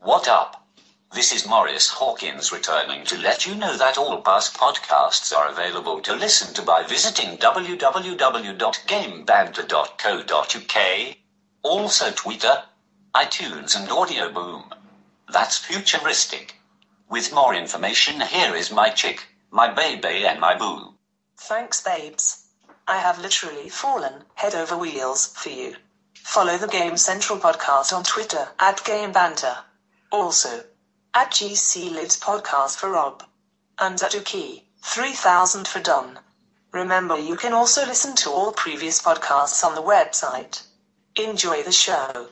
What up? This is Morris Hawkins returning to let you know that all past podcasts are available to listen to by visiting www.gamebanter.co.uk. Also Twitter, iTunes and Audio Boom. That's futuristic. With more information, here is my chick, my baby and my boo. Thanks, babes. I have literally fallen head over wheels for you. Follow the Game Central podcast on Twitter at Game Banter. Also, at GC Lives Podcast for Rob. And at Uki, 3000 for Don. Remember, you can also listen to all previous podcasts on the website. Enjoy the show.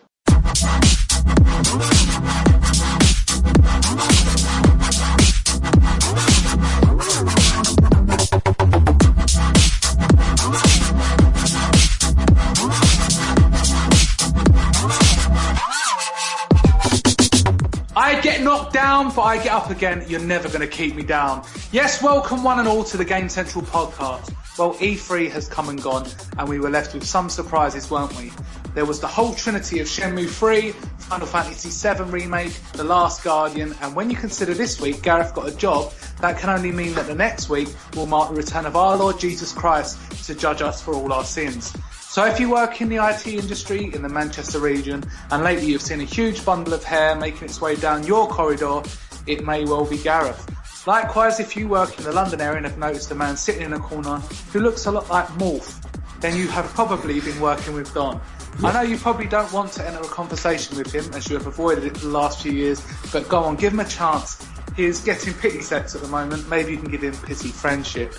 Down, but I get up again. You're never going to keep me down. Yes, welcome one and all to the Game Central podcast. Well, E3 has come and gone, and we were left with some surprises, weren't we? There was the whole trinity of Shenmue 3, Final Fantasy VII Remake, The Last Guardian, and when you consider this week Gareth got a job, that can only mean that the next week will mark the return of our Lord Jesus Christ to judge us for all our sins. So if you work in the IT industry in the Manchester region and lately you've seen a huge bundle of hair making its way down your corridor, it may well be Gareth. Likewise, if you work in the London area and have noticed a man sitting in a corner who looks a lot like Morph, then you have probably been working with Don. I know you probably don't want to enter a conversation with him as you have avoided it for the last few years, but go on, give him a chance. He is getting pity sex at the moment. Maybe you can give him pity friendship.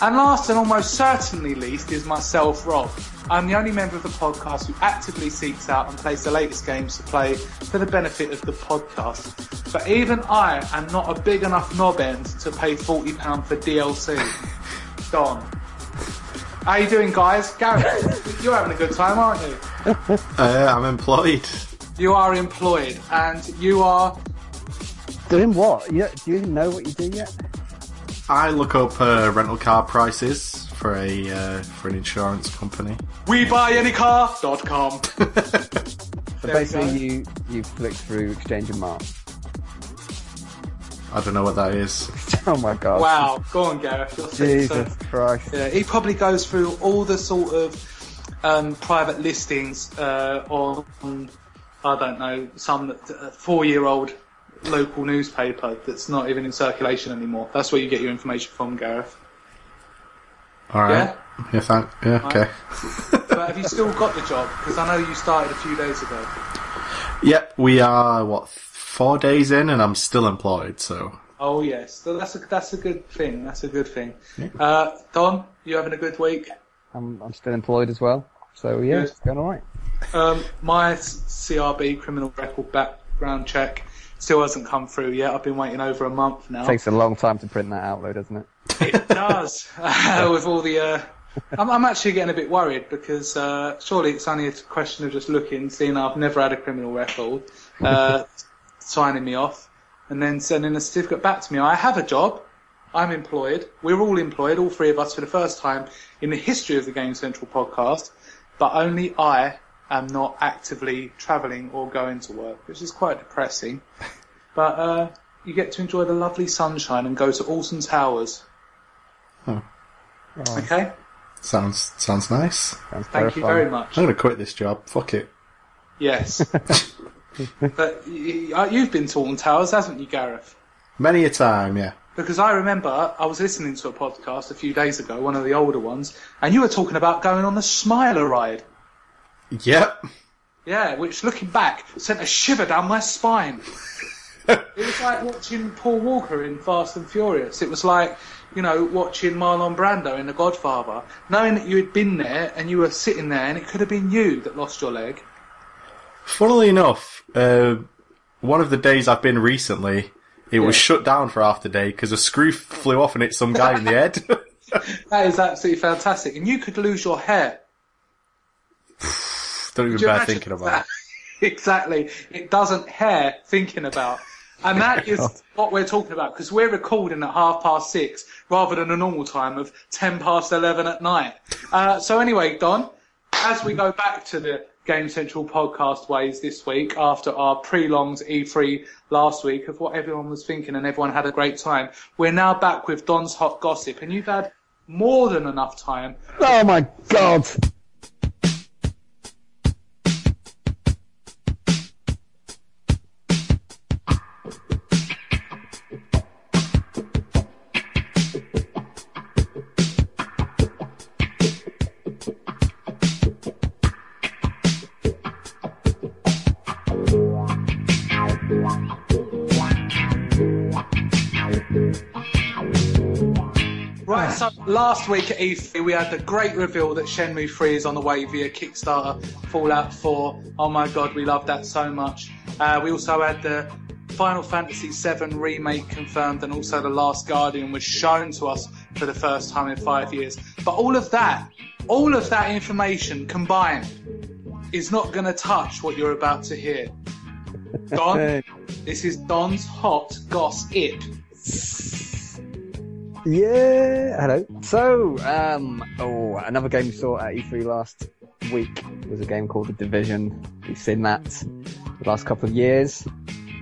And last and almost certainly least is myself, Rob. I'm the only member of the podcast who actively seeks out and plays the latest games to play for the benefit of the podcast. But even I am not a big enough knob end to pay £40 for DLC. Don. How you doing, guys? Gareth, you're having a good time, aren't you? Uh, I'm employed. You are employed, and you are. Doing what? You, do you even know what you do yet? I look up uh, rental car prices for a uh, for an insurance company. WeBuyAnyCar.com. So There we basically, go. you you flick through Exchange and Mart. I don't know what that is. oh my god! Wow, go on, Gareth. You're sick, so- Jesus Christ! Yeah, he probably goes through all the sort of um, private listings uh, on, I don't know, some uh, four-year-old local newspaper that's not even in circulation anymore. That's where you get your information from, Gareth. All right. Yeah. yeah thank. Yeah. Okay. But have you still got the job? Because I know you started a few days ago. Yep. We are what four days in, and I'm still employed. So Oh yes, so that's a that's a good thing. That's a good thing. Uh, Don, you having a good week? I'm I'm still employed as well. So yeah, Good. it's going all right. Um, my CRB criminal record background check still hasn't come through yet. I've been waiting over a month now. It takes a long time to print that out, though, doesn't it? It does. Uh, with all the, uh, I'm, I'm actually getting a bit worried because uh, surely it's only a question of just looking, seeing I've never had a criminal record, uh, signing me off, and then sending a certificate back to me. I have a job. I'm employed. We're all employed, all three of us, for the first time in the history of the Game Central podcast. But only I am not actively travelling or going to work, which is quite depressing. But uh, you get to enjoy the lovely sunshine and go to Alton Towers. Oh, Okay. sounds sounds nice. Sounds Thank you very much. I'm gonna quit this job. Fuck it. Yes. but y- y- you've been to Alton Towers, hasn't you, Gareth? Many a time. Yeah. Because I remember I was listening to a podcast a few days ago, one of the older ones, and you were talking about going on the Smiler ride. Yep. Yeah, which looking back sent a shiver down my spine. it was like watching Paul Walker in Fast and Furious. It was like, you know, watching Marlon Brando in The Godfather, knowing that you had been there and you were sitting there and it could have been you that lost your leg. Funnily enough, uh, one of the days I've been recently, it was shut down for half the day because a screw flew off and hit some guy in the head. That is absolutely fantastic. And you could lose your hair. Don't even Do you bear imagine thinking about. that? exactly. It doesn't hair thinking about. And that is what we're talking about because we're recording at half past six rather than a normal time of ten past eleven at night. Uh, so anyway, Don, as we go back to the Game Central podcast ways this week after our pre-longs E3 last week of what everyone was thinking and everyone had a great time. We're now back with Don's Hot Gossip and you've had more than enough time. Oh my god! Last week at E3 we had the great reveal that Shenmue 3 is on the way via Kickstarter, Fallout 4. Oh my god, we love that so much. Uh, we also had the Final Fantasy VII remake confirmed and also The Last Guardian was shown to us for the first time in five years. But all of that, all of that information combined is not going to touch what you're about to hear. Don, this is Don's Hot Gossip. Yeah, hello. So, um, oh, another game we saw at E3 last week was a game called The Division. We've seen that the last couple of years,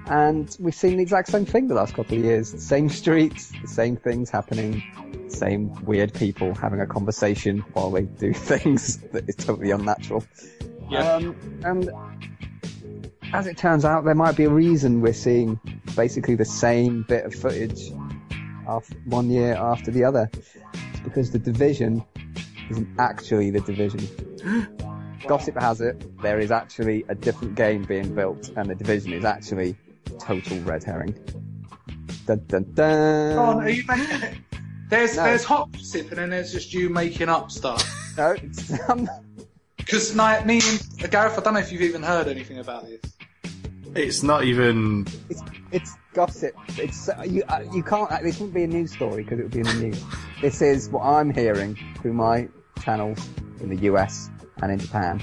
and we've seen the exact same thing the last couple of years. The same streets, the same things happening, same weird people having a conversation while they do things that is totally unnatural. Yeah. Um, and as it turns out, there might be a reason we're seeing basically the same bit of footage after, one year after the other. It's because the division isn't actually the division. Gossip has it there is actually a different game being built, and the division is actually total red herring. Dun dun dun. Don, are you making... it? There's, No. there's Hot Gossip and then there's just you making up stuff. No, it's, um, Because like, me and Gareth, I don't know if you've even heard anything about this. It's not even. it's it's gossip. It's uh, you uh, you can't. Uh, this wouldn't be a news story because it would be in the news. This is what I'm hearing through my channels in the US and in Japan,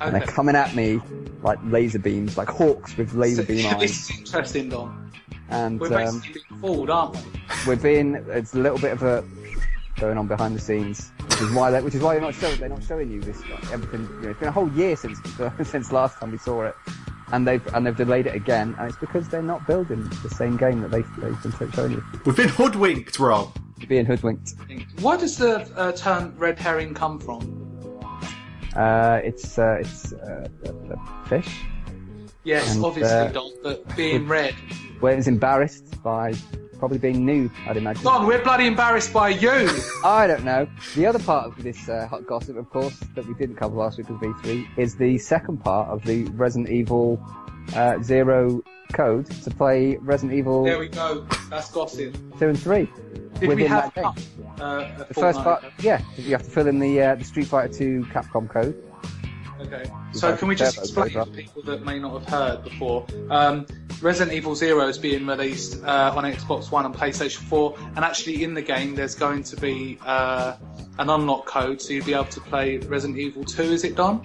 and they're coming at me like laser beams, like hawks with laser beam eyes. This is interesting, Don. And We're um, basically being fooled, aren't we? we're being it's a little bit of a going on behind the scenes, which is why they, which is why they're not showing they're not showing you this like, everything. You know, it's been a whole year since since last time we saw it, and they've and they've delayed it again, and it's because they're not building the same game that they've, they've been showing you. We've been hoodwinked, Rob. You're being hoodwinked. Where does the uh, term red herring come from? Uh, it's uh, it's uh, a, a fish. Yes, And, obviously, uh, Don, but being red. Well, it was embarrassed by probably being nude, I'd imagine. Don, we're bloody embarrassed by you. I don't know. The other part of this uh, hot gossip, of course, that we didn't cover last week with E3, is the second part of the Resident Evil uh, Zero code to play Resident Evil there we go. That's gossip. 2 and 3. Did we within have that game. uh, The first part, yeah, you have to fill in the uh, the Street Fighter 2 Capcom code. Okay. So can we just explain to people that may not have heard before? Um, Resident Evil Zero is being released uh, on Xbox One and PlayStation 4, and actually in the game there's going to be uh, an unlock code, so you'll be able to play Resident Evil 2. Is it done?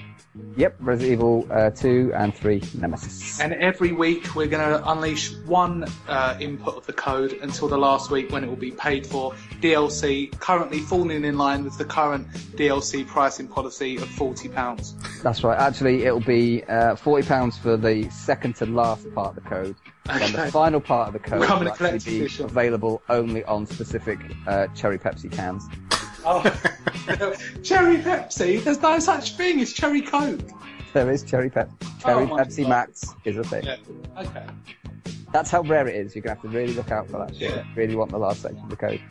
Yep, Resident Evil uh, 2 and 3 Nemesis. And every week we're going to unleash one uh, input of the code until the last week when it will be paid for. DLC currently falling in line with the current DLC pricing policy of forty pounds. That's right. Actually, it'll be uh, forty pounds for the second to last part of the code. and the final part of the code will actually be edition. available only on specific uh, cherry Pepsi cans. Oh, cherry Pepsi. There's no such thing as cherry Coke. There is cherry Pepsi. Cherry Oh Pepsi God. Max is a thing. Yeah. Okay. That's how rare it is. You're gonna have to really look out for that shit. Yeah. Really want the last section of the code.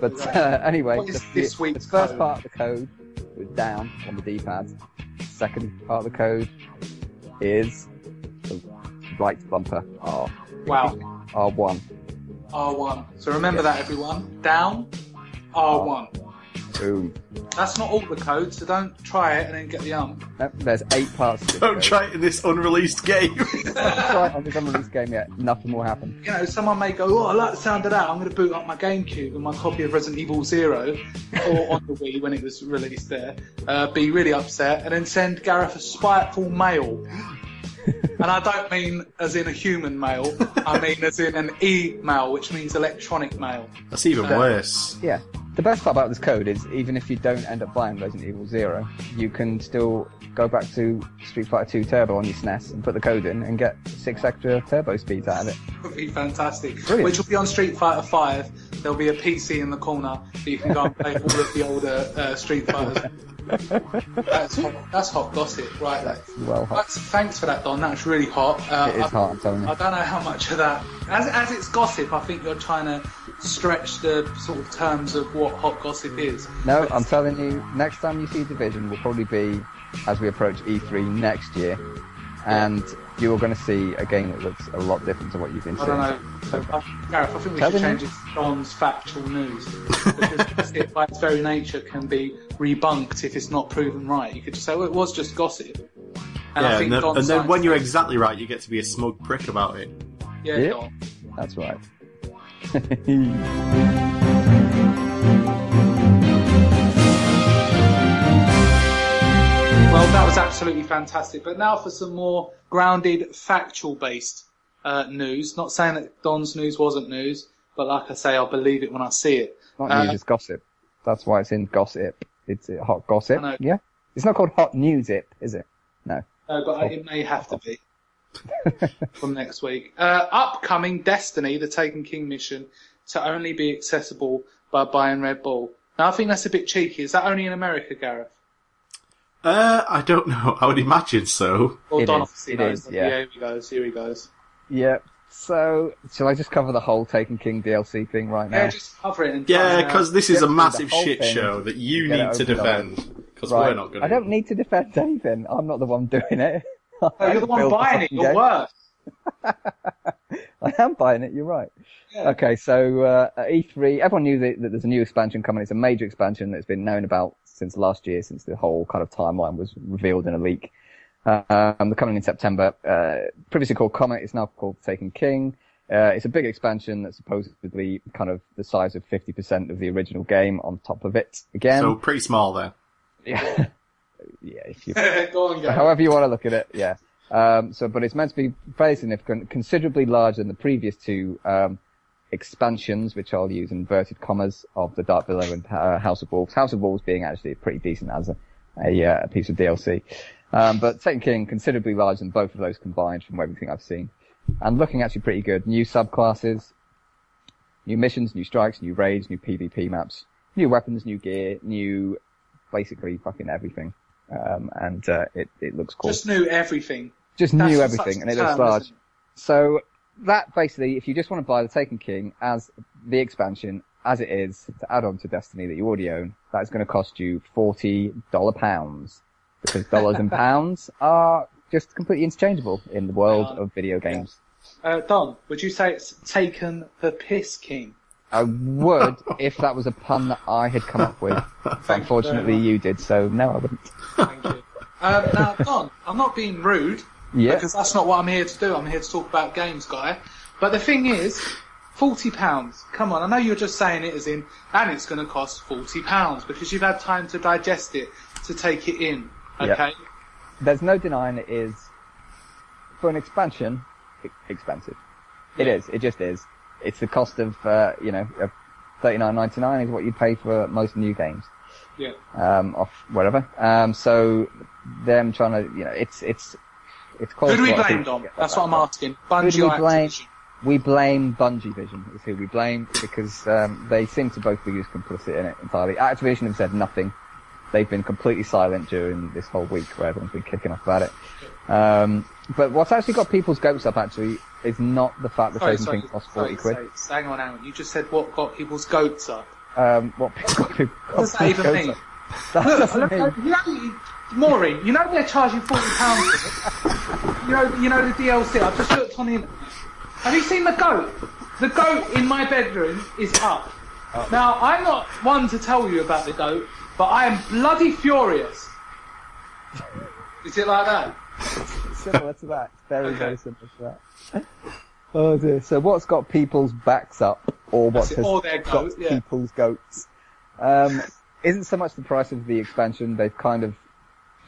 But Right. uh, anyway, the, this the- first code? part of the code was down on the D-pad. Second part of the code is the right bumper R Wow. R1. R1. So remember that, everyone. Down. R1. Boom. That's not all the code, so don't try it and then get the um. Nope, there's eight parts to this Don't code. try it in this unreleased game. Try it on this unreleased game yet. Nothing will happen. You know, someone may go, "Oh, I like the sound of that. I'm going to boot up my GameCube and my copy of Resident Evil Zero, or on the Wii when it was released there. Uh, be really upset, and then send Gareth a spiteful mail. and I don't mean as in a human mail. I mean as in an e-mail, which means electronic mail. That's even Uh, worse. Yeah. The best part about this code is even if you don't end up buying Resident Evil Zero, you can still go back to Street Fighter 2 Turbo on your SNES and put the code in and get six extra turbo speeds out of it. would be fantastic. Brilliant. Which will be on Street Fighter 5. There'll be a PC in the corner that you can go and play all of the older uh, Street Fighters. that's hot, that's hot gossip, right? That's well hot. That's, thanks for that, Don. That's really hot. Uh, It is I, hot, I'm telling you. I don't know how much of that. As, as it's gossip, I think you're trying to stretch the sort of terms of what hot gossip hmm. is. No, But I'm telling you, next time you see Division will probably be as we approach E3 next year, and you are going to see a game that looks a lot different to what you've been I seeing. don't know. I- uh, Gareth, I think we Tell should me change it to Don's factual news. because it, by its very nature, can be rebunked if it's not proven right. You could just say, well, it was just gossip. And I yeah, think and then, and then when you're exactly right, you get to be a smug prick about it. Yeah, Yeah. Don. That's right. Well, that was absolutely fantastic. But now for some more grounded, factual-based uh, news. Not saying that Don's news wasn't news, but like I say, I'll believe it when I see it. Not Uh, news, it's gossip. That's why it's in gossip. It's uh, hot gossip. Yeah. It's not called hot news it, is it? No. No, but it may have to be from next week. Uh, upcoming Destiny, the Taken King mission, to only be accessible by buying Red Bull. Now, I think that's a bit cheeky. Is that only in America, Gareth? Uh, I don't know. I would imagine so. Or It Don is, obviously it knows. is, yeah. Here he goes. Here he goes. Yeah. So, shall I just cover the whole Taken King DLC thing right now? Yeah, just cover it. And Yeah, try and, because this is a massive shit show that you need to defend. Because right. we're not going to. I don't need to defend anything. I'm not the one doing it. Oh, you're the one buying it. You're worse. I am buying it. You're right. Yeah. Okay, so uh, E3, everyone knew that, that there's a new expansion coming. It's a major expansion that's been known about since last year, since the whole kind of timeline was revealed in a leak. Um, they're coming in September. Uh, previously called Comet, it's now called Taken King. Uh, it's a big expansion that's supposedly kind of the size of 50% of the original game on top of it. Again, So pretty small there. yeah, yeah, if you on, however you want to look at it, yeah. Um, so, but it's meant to be fairly significant, considerably larger than the previous two um, expansions, which I'll use inverted commas, of the Dark Below and uh, House of Wolves. House of Wolves being actually pretty decent as a, a, uh, a piece of DLC. Um, but Taken King considerably larger than both of those combined from everything I've seen. And looking actually pretty good. New subclasses, new missions, new strikes, new raids, new PvP maps, new weapons, new gear, new basically fucking everything. Um, and uh, it, it looks cool. Just knew everything. Just That's knew everything, and it looks large. it? So that basically, if you just want to buy the Taken King as the expansion, as it is, to add on to Destiny that you already own, that is going to cost you forty dollar pounds because dollars and pounds are just completely interchangeable in the world Yeah. of video games. Uh, Don, would you say it's taken the piss king? I would if that was a pun that I had come up with. Unfortunately, you did, so no, I wouldn't. Thank you. Um, now, Don, I'm not being rude Yeah. because that's not what I'm here to do. I'm here to talk about games, guy. But the thing is, forty pounds. Come on, I know you're just saying it as in, and it's going to cost forty pounds because you've had time to digest it, to take it in. Okay. there's no denying it is for an expansion expensive. It is. It just is. It's the cost of uh, you know thirty nine ninety nine is what you pay for most new games Yeah. um, off whatever. Um, so them trying to you know it's it's it's Who do we a lot of blame, to That's what I'm back. asking. Who Bungie do we blame? Activision? We blame Bungie Vision is who we blame because um, they seem to both be used complicit in it entirely. Activision have said nothing. They've been completely silent during this whole week where everyone's been kicking off about it. Um, but what's actually got people's goats up actually is not the fact that Sorry, Taken sorry, King cost sorry, 40 quid. sorry, Hang on, hang on. You just said what got people's goats up. Um, what people got people does that even mean? That Look, doesn't look, mean- you know, Maureen, you know they're charging forty pounds for it. You know, you know the DLC. I've just looked on the internet. Have you seen the goat? The goat in my bedroom is up. Now I'm not one to tell you about the goat, but I am bloody furious. Is it like that? Similar to that. It's very, Okay. very similar to that. Oh dear. So what's got people's backs up, or what That's it, has or got goat, yeah. people's goats, um, isn't so much the price of the expansion. They've kind of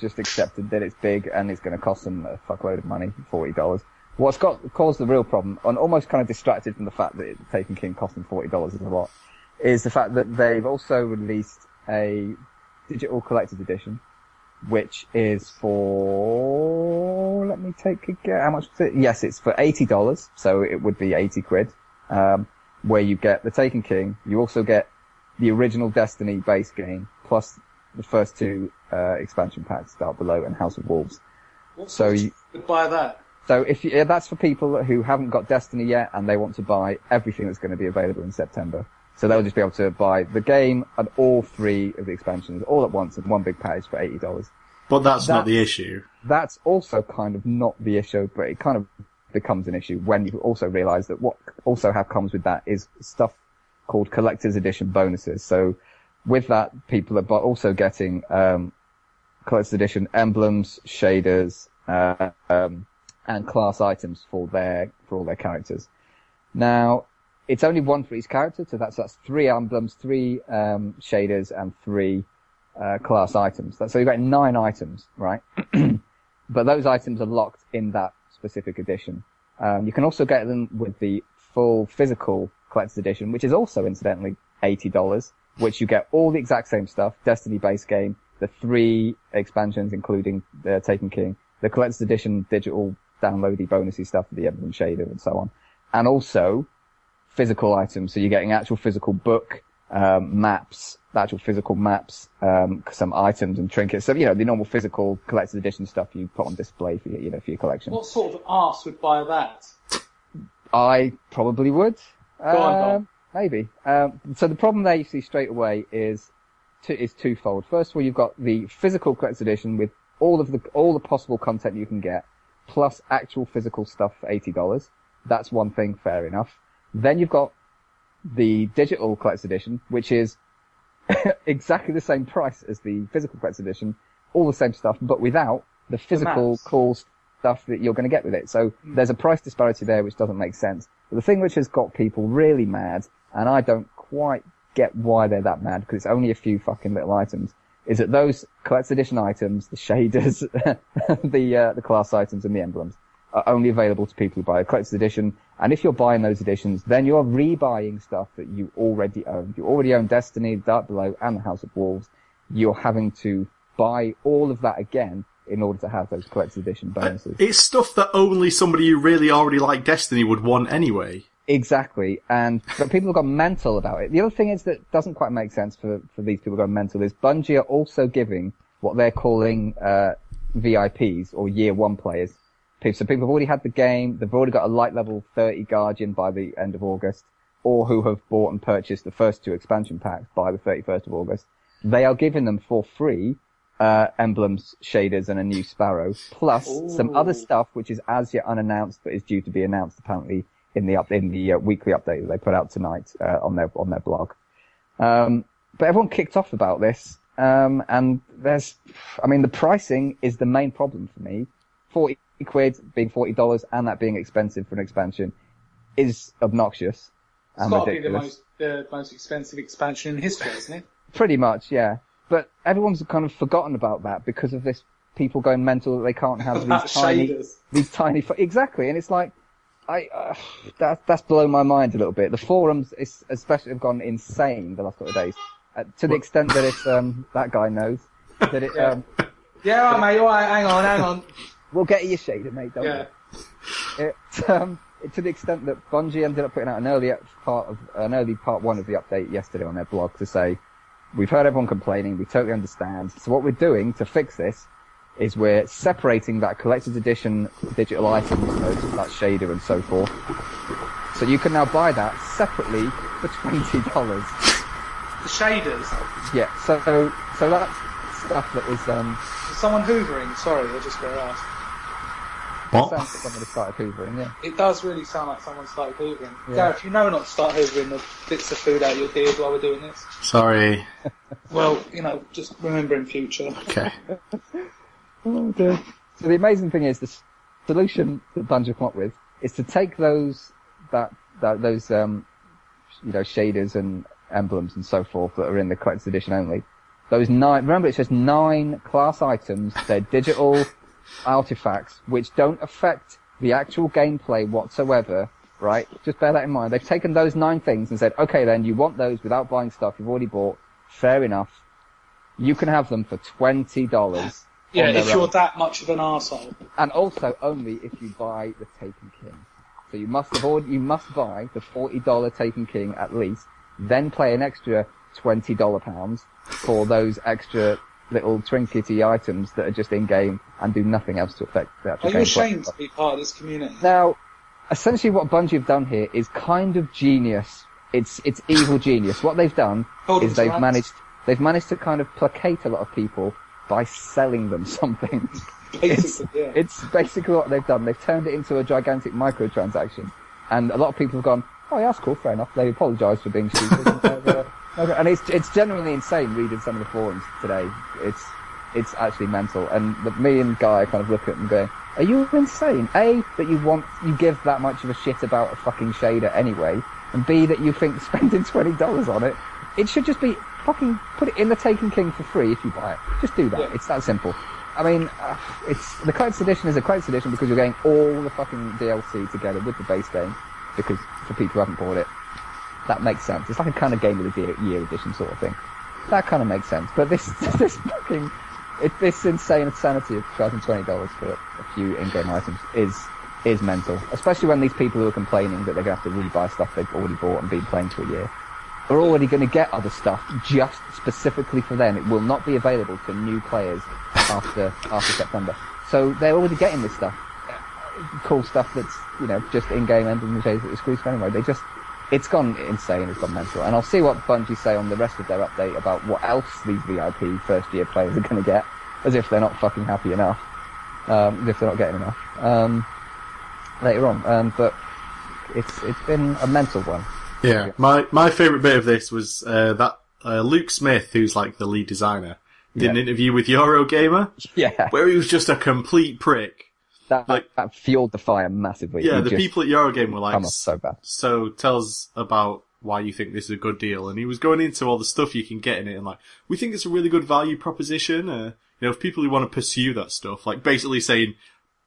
just accepted that it's big and it's going to cost them a fuckload of money, forty dollars. What's got caused the real problem, and almost kind of distracted from the fact that it, Taken King cost them forty dollars is a lot, is the fact that they've also released a digital collector's edition, which is for, let me take a guess, how much was it? Yes, it's for $80, so it would be 80 quid, um, where you get the Taken King, you also get the original Destiny base game, plus the first two, uh, expansion packs, Dark Below and House of Wolves. What So you- would buy that? So if you, yeah, that's for people who haven't got Destiny yet and they want to buy everything that's going to be available in September. So they'll just be able to buy the game and all three of the expansions all at once in one big package for eighty dollars. But that's not the issue. That's also kind of not the issue, but it kind of becomes an issue when you also realise that what also have comes with that is stuff called collector's edition bonuses. So with that, people are also getting um, collector's edition emblems, shaders, uh, um, and class items for their for all their characters. Now, it's only one for each character, so that's that's three emblems, three um, shaders, and three uh, class items. So you've got nine items, right? but those items are locked in that specific edition. Um, you can also get them with the full physical collector's edition, which is also incidentally eighty dollars, which you get all the exact same stuff: Destiny base game, the three expansions, including the Taken King, the collector's edition digital downloady bonusy stuff, the emblem shader, and so on, and also physical items. So you're getting actual physical book, um, maps, actual physical maps, um, some items and trinkets. So you know the normal physical collector's edition stuff you put on display for your, you know for your collection. What sort of arse would buy that? I probably would. go on. Um, Maybe. Um, so the problem there you see straight away is two, is twofold. First of all, you've got the physical collector's edition with all of the all the possible content you can get, plus actual physical stuff for eighty dollars. That's one thing, fair enough. Then you've got the digital collector's edition, which is exactly the same price as the physical collector's edition, all the same stuff, but without the physical maps. cool stuff that you're going to get with it. So there's a price disparity there which doesn't make sense. But the thing which has got people really mad, and I don't quite get why they're that mad, because it's only a few fucking little items, is that those collector's edition items, the shaders, the uh, the class items, and the emblems are only available to people who buy a collector's edition. And if you're buying those editions, then you're rebuying stuff that you already own. You already own Destiny, Dark Below, and the House of Wolves. You're having to buy all of that again in order to have those collector's edition bonuses. It's stuff that only somebody who really already liked Destiny would want anyway. Exactly, and but people have gone mental about it. The other thing is that doesn't quite make sense for for these people going mental is Bungie are also giving what they're calling uh, VIPs or year one players. So people have already had the game, they've already got a light level 30 Guardian by the end of August, or who have bought and purchased the first two expansion packs by the 31st of August. They are giving them for free uh, emblems, shaders, and a new Sparrow, plus some other stuff which is as yet unannounced but is due to be announced apparently in the up in the uh, weekly update that they put out tonight uh, on their on their blog. Um, but everyone kicked off about this, um, and there's, I mean, the pricing is the main problem for me. Forty quid being forty dollars, and that being expensive for an expansion, is obnoxious It's and got to be the most the most expensive expansion in history, isn't it? Pretty much, yeah. But everyone's kind of forgotten about that because of this people going mental that they can't have these tiny, shaders. these tiny, exactly. And it's like, I, uh, that, that's blown my mind a little bit. The forums, is, especially, have gone insane the last couple of days. Uh, to the extent that it's, um, that guy knows. That it, um, Yeah, all right, mate. All right, hang on, hang on. we'll get you your shader, mate, don't Yeah. worry. It, um, it- to the extent that Bungie ended up putting out an early part of an early part one of the update yesterday on their blog to say, we've heard everyone complaining, we totally understand. So what we're doing to fix this is we're separating that collector's edition digital items, those, that shader and so forth. So you can now buy that separately for twenty dollars. The shaders. Yeah. So so that's stuff that was um. Is someone hoovering? Sorry, I just got to ask. What? Sounds like somebody started hoovering. Yeah. It does really sound like someone started hoovering. Yeah. Gareth, you know not to start hoovering the bits of food out of your beard while we're doing this. Sorry. Well, you know, just remember in future. Okay. Oh dear. So the amazing thing is the solution that Bungie come up with is to take those that, that those um you know shaders and emblems and so forth that are in the collector's edition only. Those nine. Remember, it's just nine class items. They're digital artifacts which don't affect the actual gameplay whatsoever. right? Just bear that in mind. They've taken those nine things and said, okay, then you want those without buying stuff you've already bought. Fair enough. You can have them for twenty dollars. Yeah, if you're own. that much of an arsehole. and also only if you buy the Taken King. So you must avoid, you must buy the forty dollar Taken King at least, then play an extra twenty dollar pounds for those extra little trinkety items that are just in game and do nothing else to affect the actual Are you gameplay. ashamed to be part of this community? Now, essentially what Bungie have done here is kind of genius. It's, it's evil genius. What they've done Hold is they've ransom. managed, they've managed to kind of placate a lot of people by selling them something. It's, Basically, yeah. it's basically what they've done. They've turned it into a gigantic microtransaction. And a lot of people have gone, oh yeah, that's cool, fair enough. They apologise for being stupid. okay. and it's, it's genuinely insane reading some of the forums today. It's, it's actually mental. And the, me and Guy kind of look at it and going, are you insane? A, that you want, you give that much of a shit about a fucking shader anyway. And B, that you think spending $20 on it, it should just be fucking put it in the Taken King for free if you buy it. Just do that. Yeah. It's that simple. I mean, uh, it's the collector's edition is a collector's edition because you're getting all the fucking DLC together with the base game. Because for people who haven't bought it, that makes sense. It's like a kind of game of the year, edition sort of thing. That kind of makes sense. But this this fucking it, this insane insanity of charging twenty dollars for a few in-game items is is mental. Especially when these people who are complaining that they're going to have to rebuy stuff they've already bought and been playing for a year are already going to get other stuff just specifically for them. It will not be available to new players after after September. So they're already getting this stuff, cool stuff that's you know just in-game ending the days exclusive anyway. They just it's gone insane. It's gone mental. And I'll see what Bungie say on the rest of their update about what else these VIP first-year players are going to get, as if they're not fucking happy enough, um, as if they're not getting enough um, later on. Um, but it's it's been a mental one. Yeah, my my favorite bit of this was uh, that uh, Luke Smith, who's like the lead designer, did an interview with Eurogamer Yeah, where he was just a complete prick. That, like- that fueled the fire massively. Yeah, It the just people at Eurogamer were like, come so bad. so tell us about why you think this is a good deal. And he was going into all the stuff you can get in it and like, we think it's a really good value proposition. Uh, you know, if people who want to pursue that stuff, like basically saying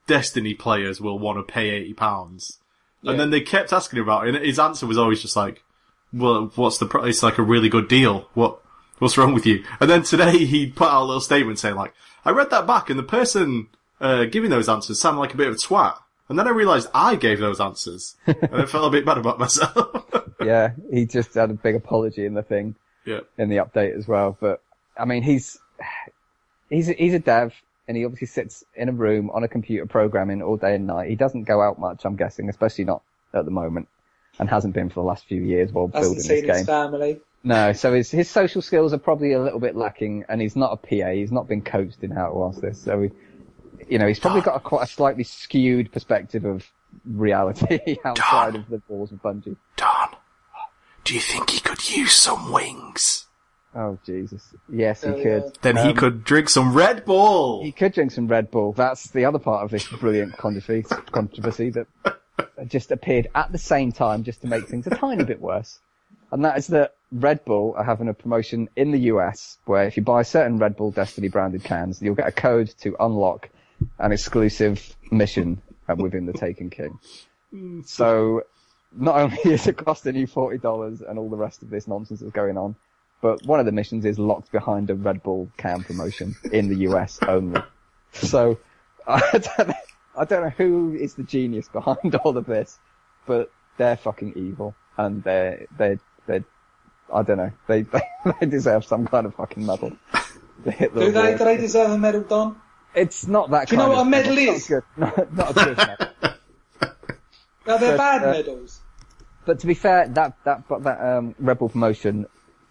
Destiny players will want to pay £80. Yeah. And then they kept asking about it and his answer was always just like, well, what's the price? It's like a really good deal. What, what's wrong with you? And then today he put out a little statement saying like, I read that back and the person, uh, giving those answers sounded like a bit of a twat. And then I realised I gave those answers, and I felt a bit bad about myself. yeah, he just had a big apology in the thing. yeah, in the update as well. But I mean, he's he's a, he's a dev, and he obviously sits in a room on a computer programming all day and night. He doesn't go out much, I'm guessing, especially not at the moment, and hasn't been for the last few years while Hasn't building seen this his game. family. No, so his his social skills are probably a little bit lacking, and he's not a PA. He's not been coached in how to ask this, so he, you know, he's probably got a quite a slightly skewed perspective of reality outside of the balls of Bungie. Don, do you think he could use some wings? Oh Jesus, yes, he Oh, could. yeah. Then he Um, could drink some Red Bull. He could drink some Red Bull. That's the other part of this brilliant controversy, controversy that just appeared at the same time just to make things a tiny bit worse. And that is that Red Bull are having a promotion in the US where if you buy certain Red Bull Destiny branded cans, you'll get a code to unlock an exclusive mission within the Taken King. Mm. So not only is it costing you $40 and all the rest of this nonsense that's going on, but one of the missions is locked behind a Red Bull can promotion in the US only. So I don't know, I don't know who is the genius behind all of this, but they're fucking evil and they're they're they're I don't know they they, they deserve some kind of fucking medal. Do they, do they deserve a medal, Don? It's not that. Do you know what a medal is? good. Not, not a good medal. No, they're But, bad uh, medals. But to be fair, that that that um, Red Bull promotion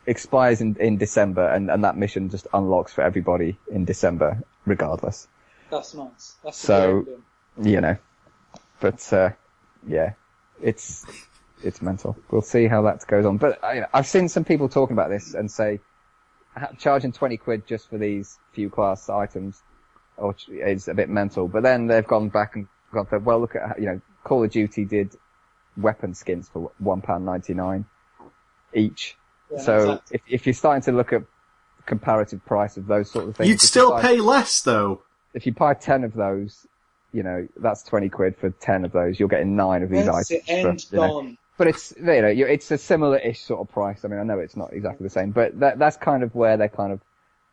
expires in, in December, and, and that mission just unlocks for everybody in December, regardless. That's nice. That's so-. You know, but uh, yeah, it's it's mental. We'll see how that goes on. But I, I've seen some people talking about this and say charging twenty quid just for these few class items, which is a bit mental. But then they've gone back and gone, said, well, look at how, you know, Call of Duty did weapon skins for one pound ninety nine each. Yeah, so exactly. if if you're starting to look at comparative price of those sort of things, You'd still buy- pay less though. if you buy 10 of those, you know, that's 20 quid for 10 of those. You're getting nine of these That's it, items. end for, you know. But it's, you know, it's a similar-ish sort of price. I mean, I know it's not exactly the same, but that, that's kind of where they're kind of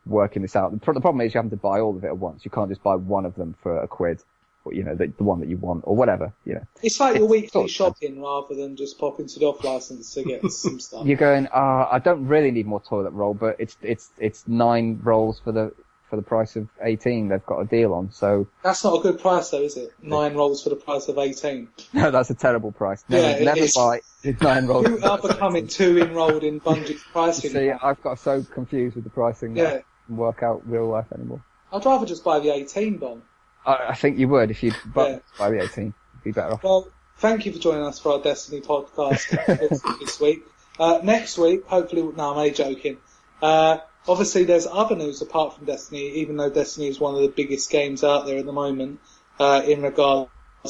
working this out. The, pro- the problem is you have to buy all of it at once. You can't just buy one of them for a quid, or, you know, the, the one that you want, or whatever, you know. It's like your weekly shopping rather than just popping to the off license to get some stuff. You're going, ah, I don't really need more toilet roll, but it's, it's, it's nine rolls for the, for the price of 18 they've got a deal on, so, That's not a good price though, is it? Nine rolls for the price of 18. no, that's a terrible price. Never, Yeah, it never is. buy nine rolls. You are becoming too enrolled in Bungie's pricing. See, I've got so confused with the pricing Yeah. Work out real life anymore. I'd rather just buy the 18 Don. I, I think you would if you'd Yeah. buy the 18. Be better off. Well, thank you for joining us for our Destiny podcast this, this week. Uh, next week, hopefully, no, I'm only joking. Uh, obviously, there's other news apart from Destiny, even though Destiny is one of the biggest games out there at the moment uh, in regards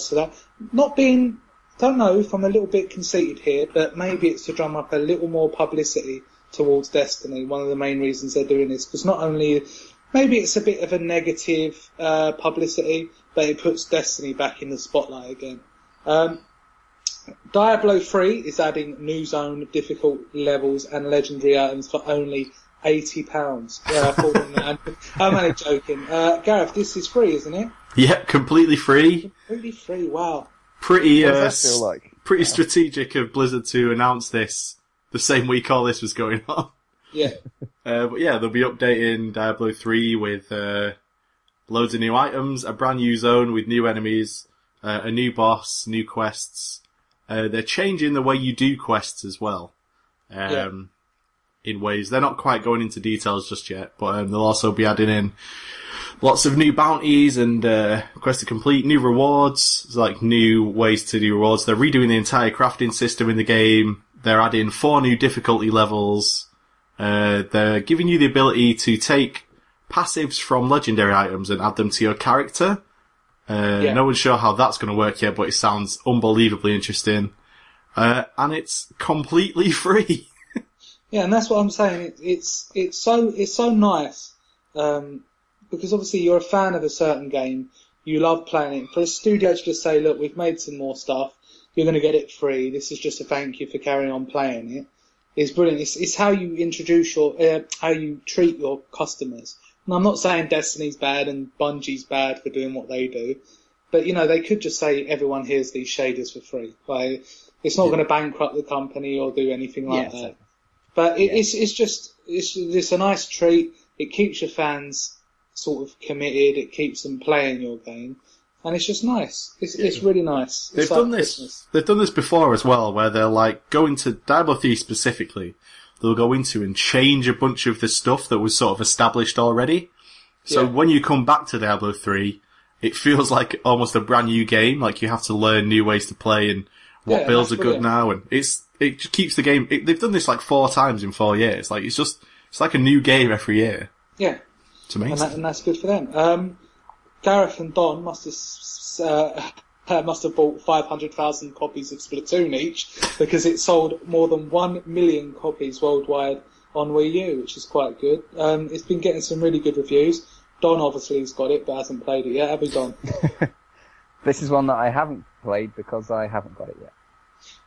to that. Not being, don't know if I'm a little bit conceited here, but maybe it's to drum up a little more publicity towards Destiny. One of the main reasons they're doing this, because not only maybe it's a bit of a negative uh, publicity, but it puts Destiny back in the spotlight again. Um, Diablo 3 is adding new zone, difficult levels, and legendary items for only eighty pounds. Yeah, I thought I'm, I'm only joking. Uh, Gareth, this is free, isn't it? Yep, completely free. Really free. Wow. Pretty, What uh, does that feel like? pretty strategic of Blizzard to announce this the same week all this was going on. Yeah. Uh, but yeah, they'll be updating Diablo 3 with uh, loads of new items, a brand new zone with new enemies, uh, a new boss, new quests. Uh, they're changing the way you do quests as well. Um, Yeah. In ways they're not quite going into details just yet, but um, they'll also be adding in lots of new bounties and uh, quests to complete, new rewards, like new ways to do rewards. They're redoing the entire crafting system in the game. They're adding four new difficulty levels. Uh, they're giving you the ability to take passives from legendary items and add them to your character. Uh, Yeah. No one's sure how that's going to work yet, but it sounds unbelievably interesting. Uh, and it's completely free. Yeah, and that's what I'm saying. It, it's it's so it's so nice um, because obviously you're a fan of a certain game, you love playing it. For a studio to just say, "Look, we've made some more stuff. You're going to get it free. This is just a thank you for carrying on playing it." It's brilliant. It's, it's how you introduce your uh, how you treat your customers. And I'm not saying Destiny's bad and Bungie's bad for doing what they do, but you know they could just say everyone hears these shaders for free. Like it's not going to bankrupt the company or do anything like Yeah, that. But it, it's it's just it's it's a nice treat. It keeps your fans sort of committed. It keeps them playing your game, and it's just nice. It's it's really nice. They've like done this. Christmas. They've done this before as well, where they're like go into Diablo 3 specifically. They'll go into and change a bunch of the stuff that was sort of established already. So Yeah. when you come back to Diablo 3, it feels like almost a brand new game. Like you have to learn new ways to play and what Yeah, builds are that's good brilliant. now. And it's it just keeps the game. It, they've done this like four times in four years. Like it's just it's like a new game every year. Yeah, It's and, amazing. that, and that's good for them. Um, Gareth and Don must have uh, uh, must have bought five hundred thousand copies of Splatoon each because it sold more than one million copies worldwide on Wii U, which is quite good. Um, it's been getting some really good reviews. Don obviously has got it, but hasn't played it yet. Have we, Don? This is one that I haven't played because I haven't got it yet.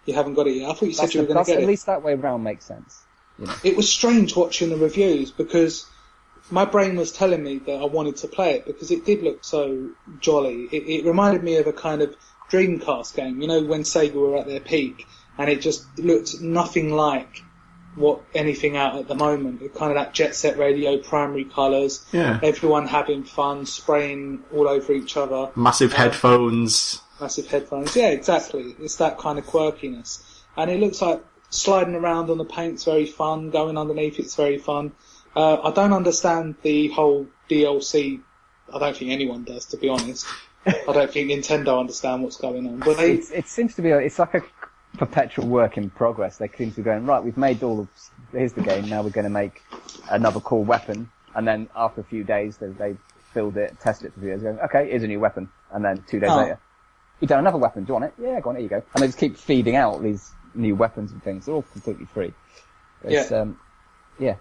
You haven't got it yet. I thought you said That's, you were going to get at it. least that way round makes sense. it was strange watching the reviews because my brain was telling me that I wanted to play it because it did look so jolly. It, it reminded me of a kind of Dreamcast game, you know, when Sega were at their peak, and it just looked nothing like what anything out at the moment. It kind of that Jet Set Radio, primary colours, Yeah. everyone having fun, spraying all over each other Massive um, headphones. massive headphones. Yeah, exactly. It's that kind of quirkiness. And it looks like sliding around on the paint's very fun, going underneath it's very fun. Uh, I don't understand the whole DLC. I don't think anyone does, to be honest. I don't think Nintendo understand what's going on. But they, it seems to be, a, it's like a perpetual work in progress. They seem to be going, right, we've made all of, here's the game, now we're going to make another cool weapon. And then after a few days, they, they build it, test it for days, going, okay, here's a new weapon. And then two days Oh. later, you've done another weapon, do you want it? Yeah, go on, here you go. And they just keep feeding out these new weapons and things. They're all completely free. It's, Yeah. um, yeah.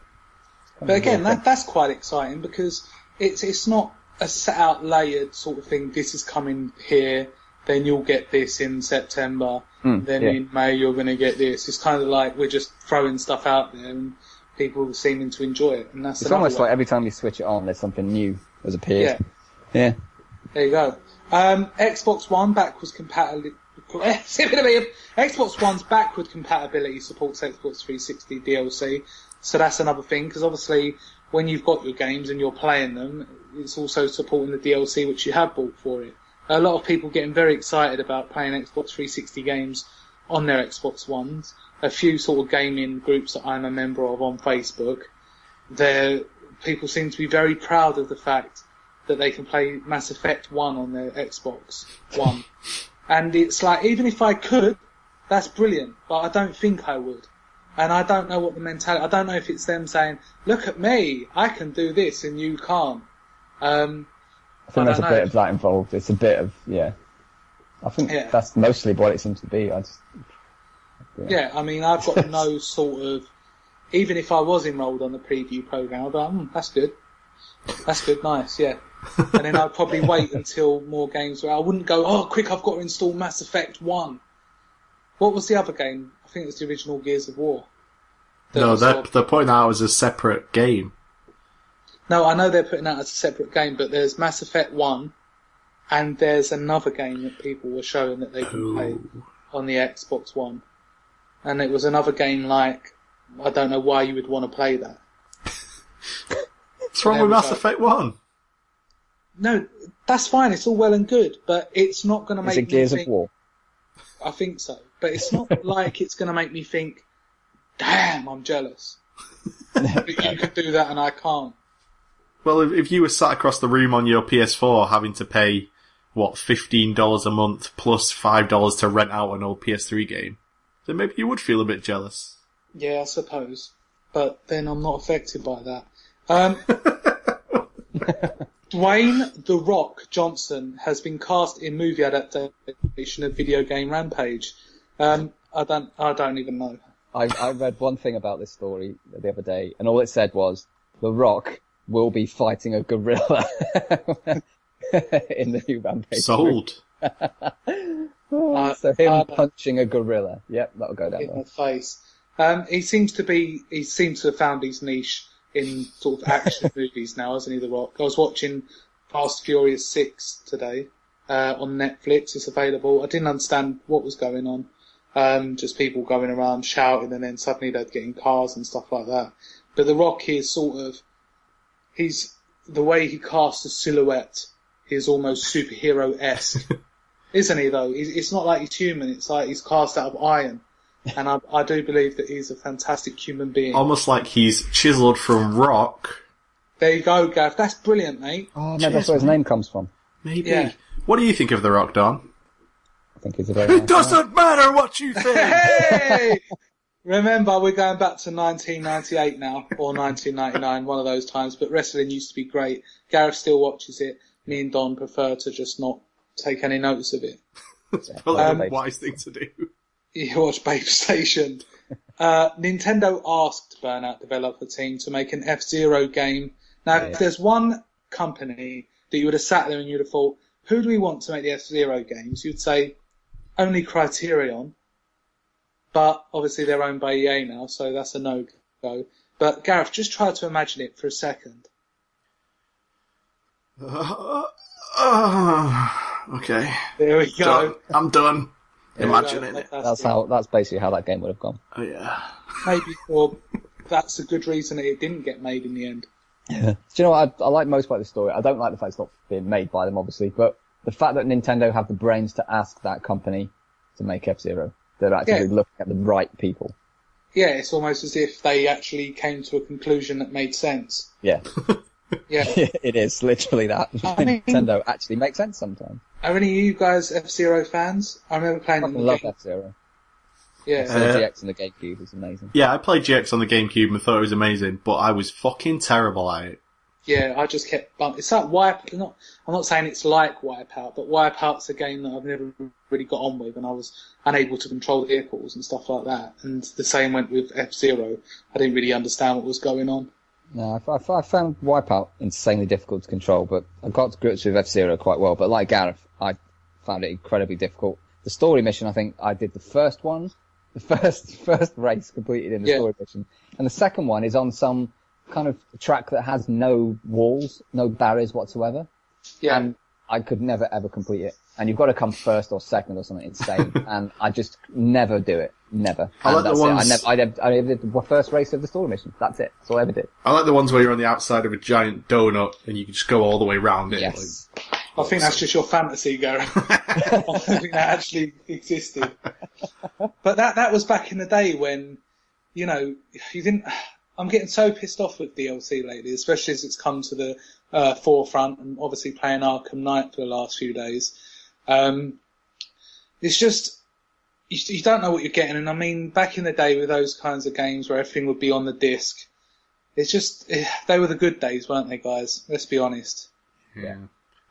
But again, that, that's quite exciting because it's it's not a set out layered sort of thing. This is coming here, then you'll get this in September, Mm, then yeah. in May you're going to get this. It's kind of like we're just throwing stuff out there and people are seeming to enjoy it. And that's It's almost way. like every time you switch it on, there's something new has appeared. Yeah. Yeah. There you go. Um, Xbox One backwards compatibility. Xbox One's backward compatibility supports Xbox 360 DLC, so that's another thing. Because obviously, when you've got your games and you're playing them, it's also supporting the DLC which you have bought for it. A lot of people getting very excited about playing Xbox 360 games on their Xbox Ones. A few sort of gaming groups that I'm a member of on Facebook, there people seem to be very proud of the fact that they can play Mass Effect 1 on their Xbox One. and it's like, even if I could, that's brilliant, but I don't think I would. And I don't know what the mentality, I don't know if it's them saying, look at me, I can do this and you can't. Um, I think I there's a don't bit of that involved. It's a bit of, yeah. I think Yeah. that's mostly what it seems to be. I just, yeah, I mean, I've got no sort of, even if I was enrolled on the preview program, I'd be like, hmm, that's good. That's good, nice, yeah. and then I'd probably wait until more games were. I wouldn't go, oh, quick, I've got to install Mass Effect 1. What was the other game? I think it was the original Gears of War. That No, was they're, sort of- they're putting that out as a separate game. No, I know they're putting that as a separate game, but there's Mass Effect 1, and there's another game that people were showing that they can play on the Xbox One. And it was another game like, I don't know why you would want to play that. What's wrong with Mass go. Effect 1? No, that's fine, it's all well and good, but it's not going to make is it me Gears think, of War? I think so. But it's not like it's going to make me think, damn, I'm jealous. that you can do that and I can't. Well, if, if you were sat across the room on your PS4 having to pay, what, $15 a month plus $5 to rent out an old PS3 game, then maybe you would feel a bit jealous. Yeah, I suppose. But then I'm not affected by that. Um, Dwayne The Rock Johnson has been cast in movie adaptation of video game Rampage. Um, I don't, I don't even know. I, I read one thing about this story the other day, and all it said was, The Rock will be fighting a gorilla in the new Rampage. Sold. Uh, So him uh, punching a gorilla. Yep, that'll go down in well. the face. Um, he seems to be, he seems to have found his niche in sort of action movies now, hasn't he, The Rock? I was watching Fast Furious 6 today, uh, on Netflix. It's available. I didn't understand what was going on. Um, just people going around shouting and then suddenly they'd get in cars and stuff like that. But The Rock is sort of, he's, the way he casts a silhouette is almost superhero-esque. Isn't he though? It's not like he's human, it's like he's cast out of iron. And I, I do believe that he's a fantastic human being. Almost like he's chiseled from rock. There you go, Gav. That's brilliant, mate. Oh, no, that's where his name comes from. Maybe. Yeah. What do you think of The Rock, Don? I think he's a very nice. Doesn't matter what you think! Hey! Remember, we're going back to 1998 now, or 1999, one of those times, but wrestling used to be great. Gareth still watches it. Me and Don prefer to just not take any notice of it. well, Um, a wise thing to do. You watch Babe Station. Uh, Nintendo asked Burnout developer team to make an F-Zero game. Now, if there's one company that you would have sat there and you'd have thought, who do we want to make the F-Zero games? You'd say, only Criterion. But obviously they're owned by EA now, so that's a no-go. But Gareth, just try to imagine it for a second. okay. There we Done. go. I'm done. There. Imagining it. Fantastic. That's how, that's basically how that game would have gone. Oh yeah. Maybe, or that's a good reason it didn't get made in the end. Yeah. Do you know what I, I like most about this story? I don't like the fact it's not being made by them, obviously, but the fact that Nintendo have the brains to ask that company to make F-Zero. They're actually Yeah. looking at the right people. Yeah, it's almost as if they actually came to a conclusion that made sense. Yeah. Yeah. it is literally that. I mean- Nintendo actually makes sense sometimes. Are any of you guys F Zero fans? I remember playing I on the love. F-Zero. Yeah. So Uh, GX and the GameCube is amazing. Yeah, I played GX on the GameCube and thought it was amazing, but I was fucking terrible at it. Yeah, I just kept bumping. It's like Wipe. Not, I'm not saying it's like Wipeout, but Wipeout's a game that I've never really got on with, and I was unable to control the vehicles and stuff like that. And the same went with F Zero. I didn't really understand what was going on. No, I, I, I found Wipeout insanely difficult to control, but I got to grips with F-Zero quite well. But like Gareth, I found it incredibly difficult. The story mission, I think I did the first one, the first first race completed in the Yeah. story mission, and the second one is on some kind of track that has no walls, no barriers whatsoever, Yeah. and I could never ever complete it. And you've got to come first or second or something insane, and I just never do it, never. I And like the ones- it. I never, I never, I never did the first race of the story mission. That's it. That's all I ever did. I like the ones where you're on the outside of a giant donut and you can just go all the way around it. Yes. I think that's just your fantasy, Gareth. I don't think that actually existed. But that that was back in the day when, you know, you didn't. I'm getting so pissed off with DLC lately, especially as it's come to the uh, forefront, and obviously playing Arkham Knight for the last few days. Um, it's just you, you don't know what you're getting, and I mean, back in the day with those kinds of games where everything would be on the disc, it's just eh, they were the good days, weren't they, guys? Let's be honest. Yeah.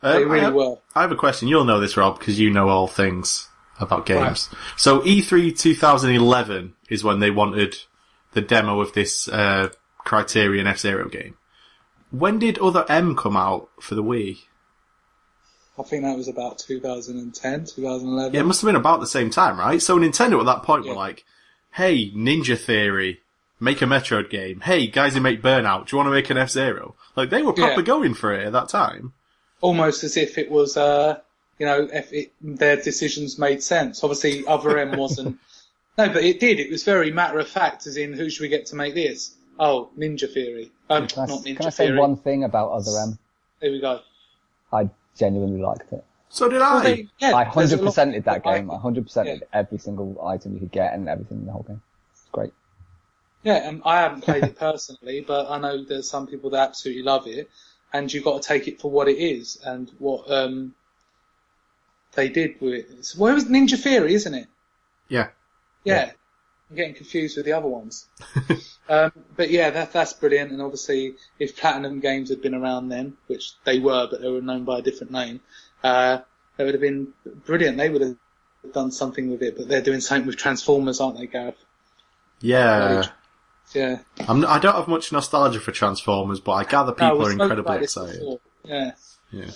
They Um, I, really have, were. I have a question. You'll know this, Rob, because you know all things about games. So E E3 2011 is when they wanted the demo of this uh, Criterion F-Zero game. When did Other M come out for the Wii? I think that was about 2010, 2011. Yeah, it must have been about the same time, right? So Nintendo at that point Yeah. were like, "Hey, Ninja Theory, make a Metroid game. Hey, guys who make Burnout, do you want to make an F Zero? Like they were proper Yeah. going for it at that time. Almost as if it was, uh, you know, if it, their decisions made sense. Obviously, Other M wasn't. No, but it did. It was very matter of fact, as in, who should we get to make this? Oh, Ninja Theory. Um, Can I, not Ninja can I say Theory. one thing about Other M? There we go. I genuinely liked it. So did I. Well, they- yeah, I hundred lot percent of that game. I hundred percent Yeah. every single item you could get and everything in the whole game. It's great. Yeah, um, I haven't played it personally, but I know there's some people that absolutely love it, and you've got to take it for what it is and what um, they did with it. It's, well, was Ninja Theory, isn't it? yeah. Yeah. I'm getting confused with the other ones. um, but yeah, that, that's brilliant. And obviously, if Platinum Games had been around then, which they were, but they were known by a different name, uh, they would have been brilliant. They would have done something with it, but they're doing something with Transformers, aren't they, Gareth? Yeah. Yeah. I'm, I don't have much nostalgia for Transformers, but I gather people we are incredibly excited. before. Yeah. Yeah.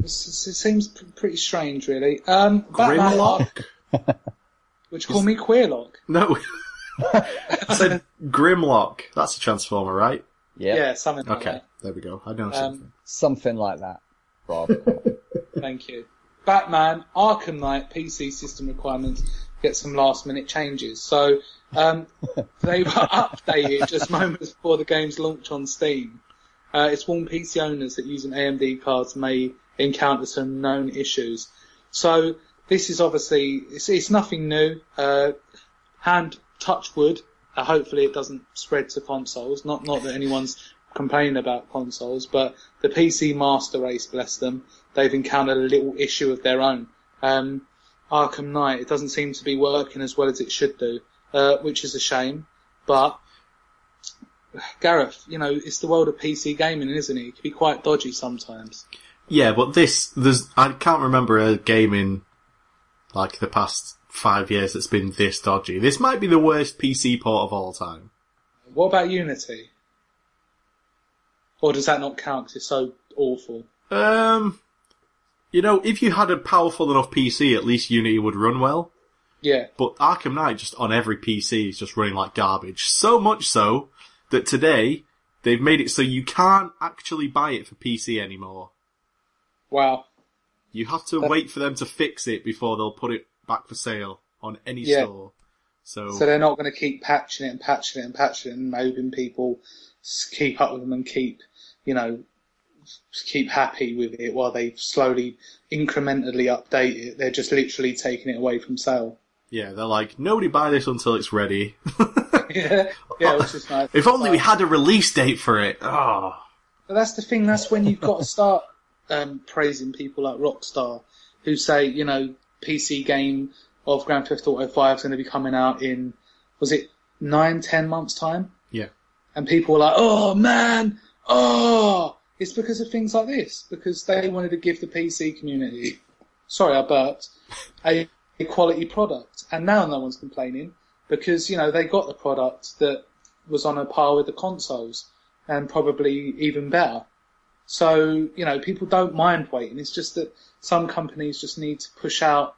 It seems pretty strange, really. Um, Grimlock? which call me Queerlock. No. I said Grimlock. That's a Transformer, right? Yeah, Yeah, something like Okay, that. there we go. I know Um, something. something like that. Rob. Thank you. Batman Arkham Knight PC system requirements get some last minute changes. So um, they were updated just moments before the game's launch on Steam. Uh, it's warned PC owners that using AMD cards may encounter some known issues. So this is obviously it's, it's nothing new. Uh, hand touch wood. Uh, hopefully it doesn't spread to consoles. Not not that anyone's complaining about consoles, but the PC master race, bless them, they've encountered a little issue of their own. Um, Arkham Knight, it doesn't seem to be working as well as it should do, uh, which is a shame. But Gareth, you know, it's the world of PC gaming, isn't it? It can be quite dodgy sometimes. Yeah, but this, there's, I can't remember a game in, like, the past five years that's been this dodgy. This might be the worst PC port of all time. What about Unity? Or does that not count 'cause it's so awful? Um, you know, if you had a powerful enough PC, at least Unity would run well. Yeah, But Arkham Knight just on every PC is just running like garbage. So much so that today they've made it so you can't actually buy it for PC anymore. wow. You have to wait for them to fix it before they'll put it back for sale on any Yeah. store. So, So they're not going to keep patching it and patching it and patching it and hoping people keep up with them and keep, you know, keep happy with it while they slowly, incrementally update it. They're just literally taking it away from sale. yeah, they're like, nobody buy this until it's ready. yeah, yeah, which is nice. if only we had a release date for it. Oh. But that's the thing. That's when you've got to start um, praising people like Rockstar, who say, you know, PC game of Grand Theft Auto 5 is going to be coming out in, was it nine, ten months time? Yeah. And people were like, oh man, oh, it's because of things like this, because they wanted to give the PC community, sorry, I burped, a, a quality product. And now no one's complaining because, you know, they got the product that was on a par with the consoles. and probably even better. So, you know, people don't mind waiting. It's just that some companies just need to push out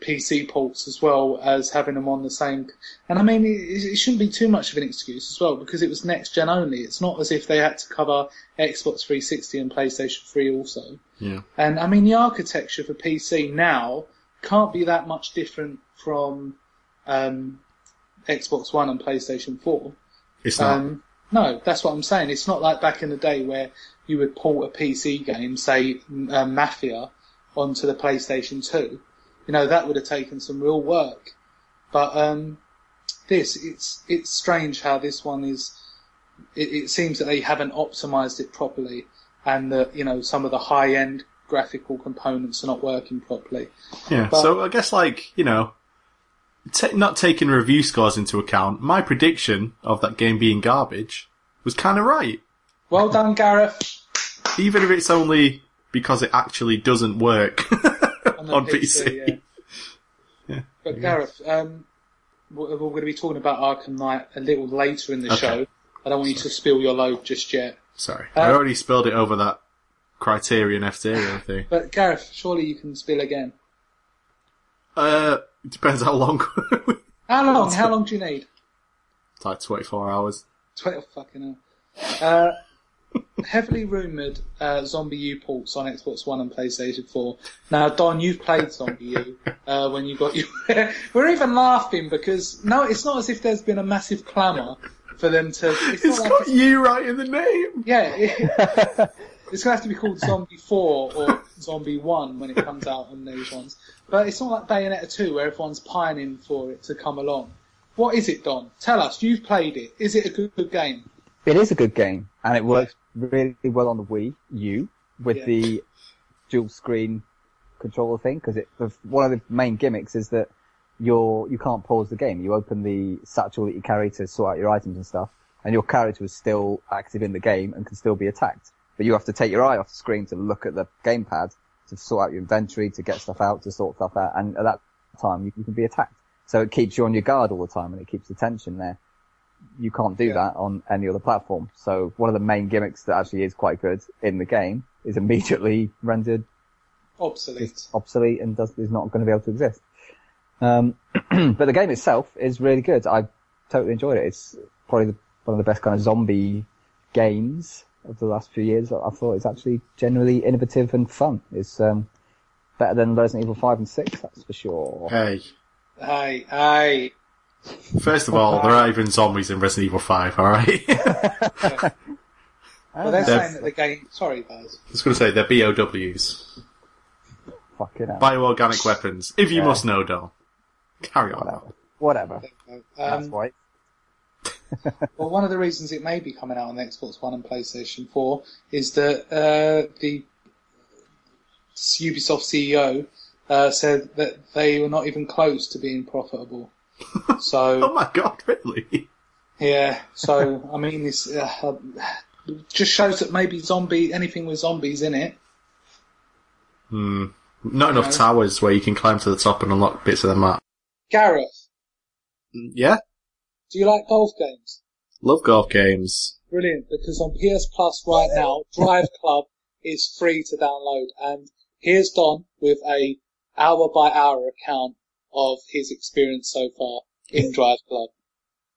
PC ports as well as having them on the same. And I mean, it, it shouldn't be too much of an excuse as well because it was next gen only. It's not as if they had to cover Xbox 360 and PlayStation 3 also. Yeah. And I mean, the architecture for PC now can't be that much different from um, Xbox One and PlayStation 4. It's not. Um, no, that's what I'm saying. It's not like back in the day where you would port a PC game, say uh, Mafia, onto the PlayStation 2. You know, that would have taken some real work. But um, this, it's it's strange how this one is. It, it seems that they haven't optimized it properly, and that you know some of the high end graphical components are not working properly. yeah. but- so I guess like you know, ta not taking review scores into account, my prediction of that game being garbage was kind of right, Well done, Gareth. even if it's only because it actually doesn't work On, the on PC. yeah. But Gareth, um, we're, we're going to be talking about Arkham Knight a little later in the Okay. show. I don't want you to spill your load just yet. Sorry, Uh, I already spilled it over that Criterion F Zero thing. But Gareth, surely you can spill again. Uh, it depends how long. How long? How long do you need? it's like twenty four hours. Twelve fucking hell. Uh, heavily rumoured uh, ZombiU ports on Xbox One and PlayStation 4. Now, Don, you've played ZombiU uh, when you got you. We're even laughing because no, it's not as if there's been a massive clamour for them to. It's, It's not like got it's- you right in the name. yeah, it, it's gonna have to be called Zombie 4 or Zombie 1 when it comes out on these ones. But it's not like Bayonetta 2 where everyone's pining for it to come along. What is it, Don? Tell us. You've played it. Is it a good, good game? It is a good game, and it works really well on the Wii U with Yeah. the dual screen controller thing. Because it the, one of the main gimmicks is that you're you can't pause the game. You open the satchel that you carry to sort out your items and stuff, and your character is still active in the game and can still be attacked. But you have to take your eye off the screen to look at the gamepad to sort out your inventory, to get stuff out, to sort stuff out, and at that time you, you can be attacked. So it keeps you on your guard all the time, and it keeps the tension there you can't do Yeah. that on any other platform. So one of the main gimmicks that actually is quite good in the game is immediately rendered Obsolete. obsolete and does, is not going to be able to exist. Um, but the game itself is really good. I totally enjoyed it. It's probably the, one of the best kind of zombie games of the last few years. I thought it's actually generally innovative and fun. It's um, better than Resident Evil 5 and 6, that's for sure. Hey, Hey, hey. First of all, there are even zombies in Resident Evil Five. All right. I Well, they're They're- saying that the game. Sorry, Buzz. was going to say they're BOWs, Fucking hell. bioorganic weapons. If you Yeah. must know, Dom. Carry on. Whatever. Whatever. That's Um, right. well, one of the reasons it may be coming out on the Xbox One and PlayStation 4 is that uh, the Ubisoft CEO uh, said that they were not even close to being profitable. So, oh my god, really? yeah, so I mean, this uh, just shows that maybe zombie anything with zombies in it. Hmm. Not enough No. towers where you can climb to the top and unlock bits of the map. Gareth, Yeah, do you like golf games? love golf games. Brilliant, because on PS Plus right now, Drive Club is free to download, and here's Don with a hour by hour account of his experience so far in Drive Club.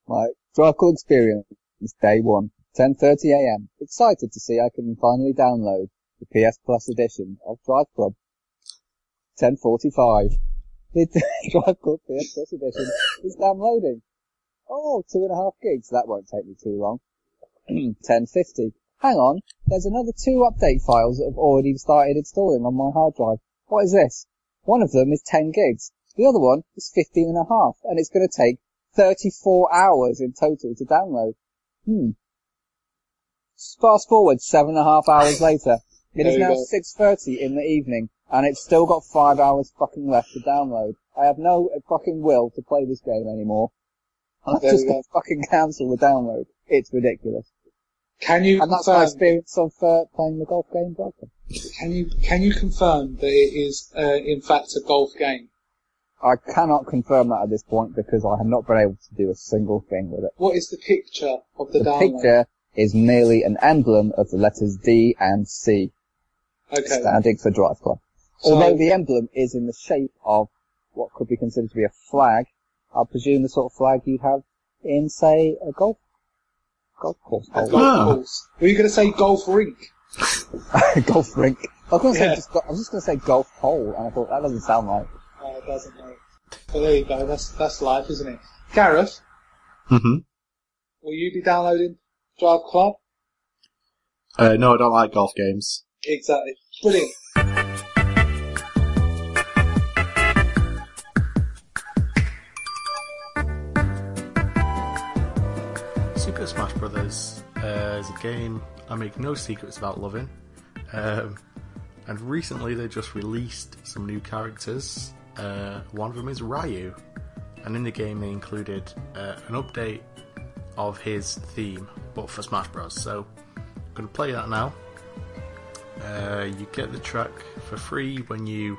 Right. Drive Club experience. Is day one. 10.30am. Excited to see I can finally download the PS Plus edition of Drive Club. 10.45. The Drive Club PS Plus edition is downloading. Oh, two and a half gigs. That won't take me too long. 10.50. Hang on. There's another two update files that have already started installing on my hard drive. What is this? One of them is 10 gigs. The other one is 15 and a half, and it's going to take 34 hours in total to download. Hmm. Fast forward seven and a half hours later. It There is now 6.30 in the evening, and it's still got five hours fucking left to download. I have no fucking will to play this game anymore. I'm There just going to fucking cancel the download. It's ridiculous. Can you And that's my confirm? experience of uh, playing the golf game. Can you can you confirm that it is uh, in fact a golf game? I cannot confirm that at this point because I have not been able to do a single thing with it. What is the picture of the, The download? picture is merely an emblem of the letters D and C, Okay. standing for Drive Club. So- Although the emblem is in the shape of what could be considered to be a flag, I presume the sort of flag you'd have in, say, a golf golf course. A golf Ah. course. Were you going to say golf rink? golf rink. I was going to say Yeah. just, I was just going to say golf hole, and I thought that doesn't sound right. Oh, it doesn't know. Well, there you go. That's that's life, isn't it? Gareth, hmm will you be downloading Drive Club? Uh, no, I don't like golf games. Exactly. Brilliant. Super Smash Brothers uh, is a game I make no secrets about loving. Um, and recently they just released some new characters. Uh, one of them is Ryu. And in the game they included uh, an update of his theme, but for Smash Bros. So I'm going to play that now. Uh, you get the track for free when you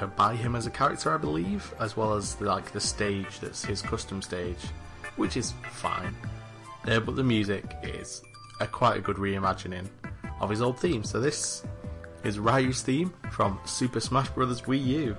uh, buy him as a character, I believe, as well as the, like the stage that's his custom stage, which is fine. Uh, but the music is a quite a good reimagining of his old theme. So this is Ryu's theme from Super Smash Bros. Wii U.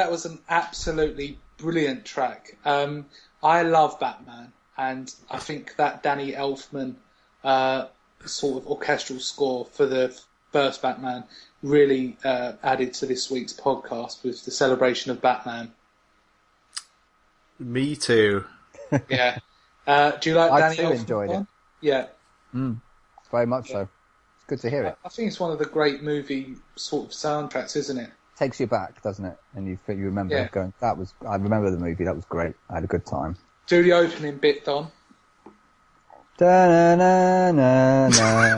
that was an absolutely brilliant track. Um, I love Batman, and I think that Danny Elfman uh, sort of orchestral score for the first Batman really uh, added to this week's podcast with the celebration of Batman. Me too. Yeah. Uh, do you like I Danny too Elfman? enjoyed it. one? Yeah. Very much so. It's good to hear it. I think it's one of the great movie sort of soundtracks, isn't it? Takes you back, doesn't it? And you you remember Yeah. going, that was. I remember the movie. That was great. I had a good time. Do the opening bit, Don. Da na na na.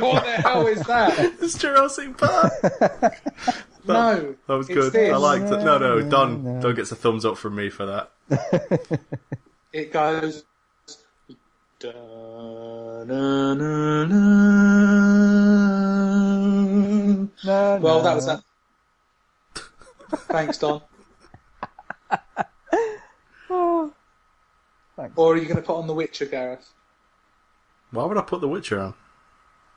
what the hell is that? It's Jurassic Park. no. That was good. I liked it. No, no, Don, Don gets a thumbs up from me for that. It goes. Da, na, na, na. Na, Well, na. that was that. Thanks, Don. Thanks. Or are you going to put on The Witcher, Gareth? Why would I put The Witcher on?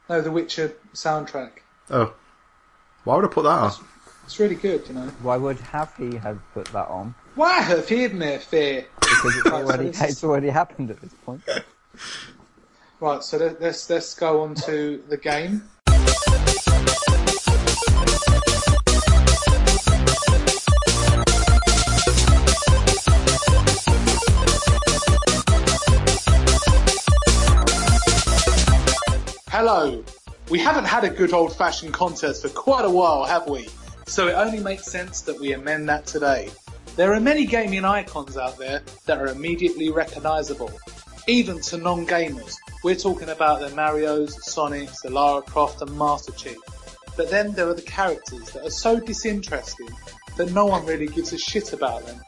No, The Witcher soundtrack. Oh, why would I put that on? It's really good, you know. Why would have he have put that on? Why have hidden their fear? Because it's already, so this is- it's already happened at this point. Right, so let's let's go on to the game. Hello. We haven't had a good old fashioned contest for quite a while, have we? So it only makes sense that we amend that today. There are many gaming icons out there that are immediately recognisable, even to non-gamers. We're talking about the Marios, Sonics, the Lara Croft and Master Chief. But then there are the characters that are so disinteresting that no one really gives a shit about them.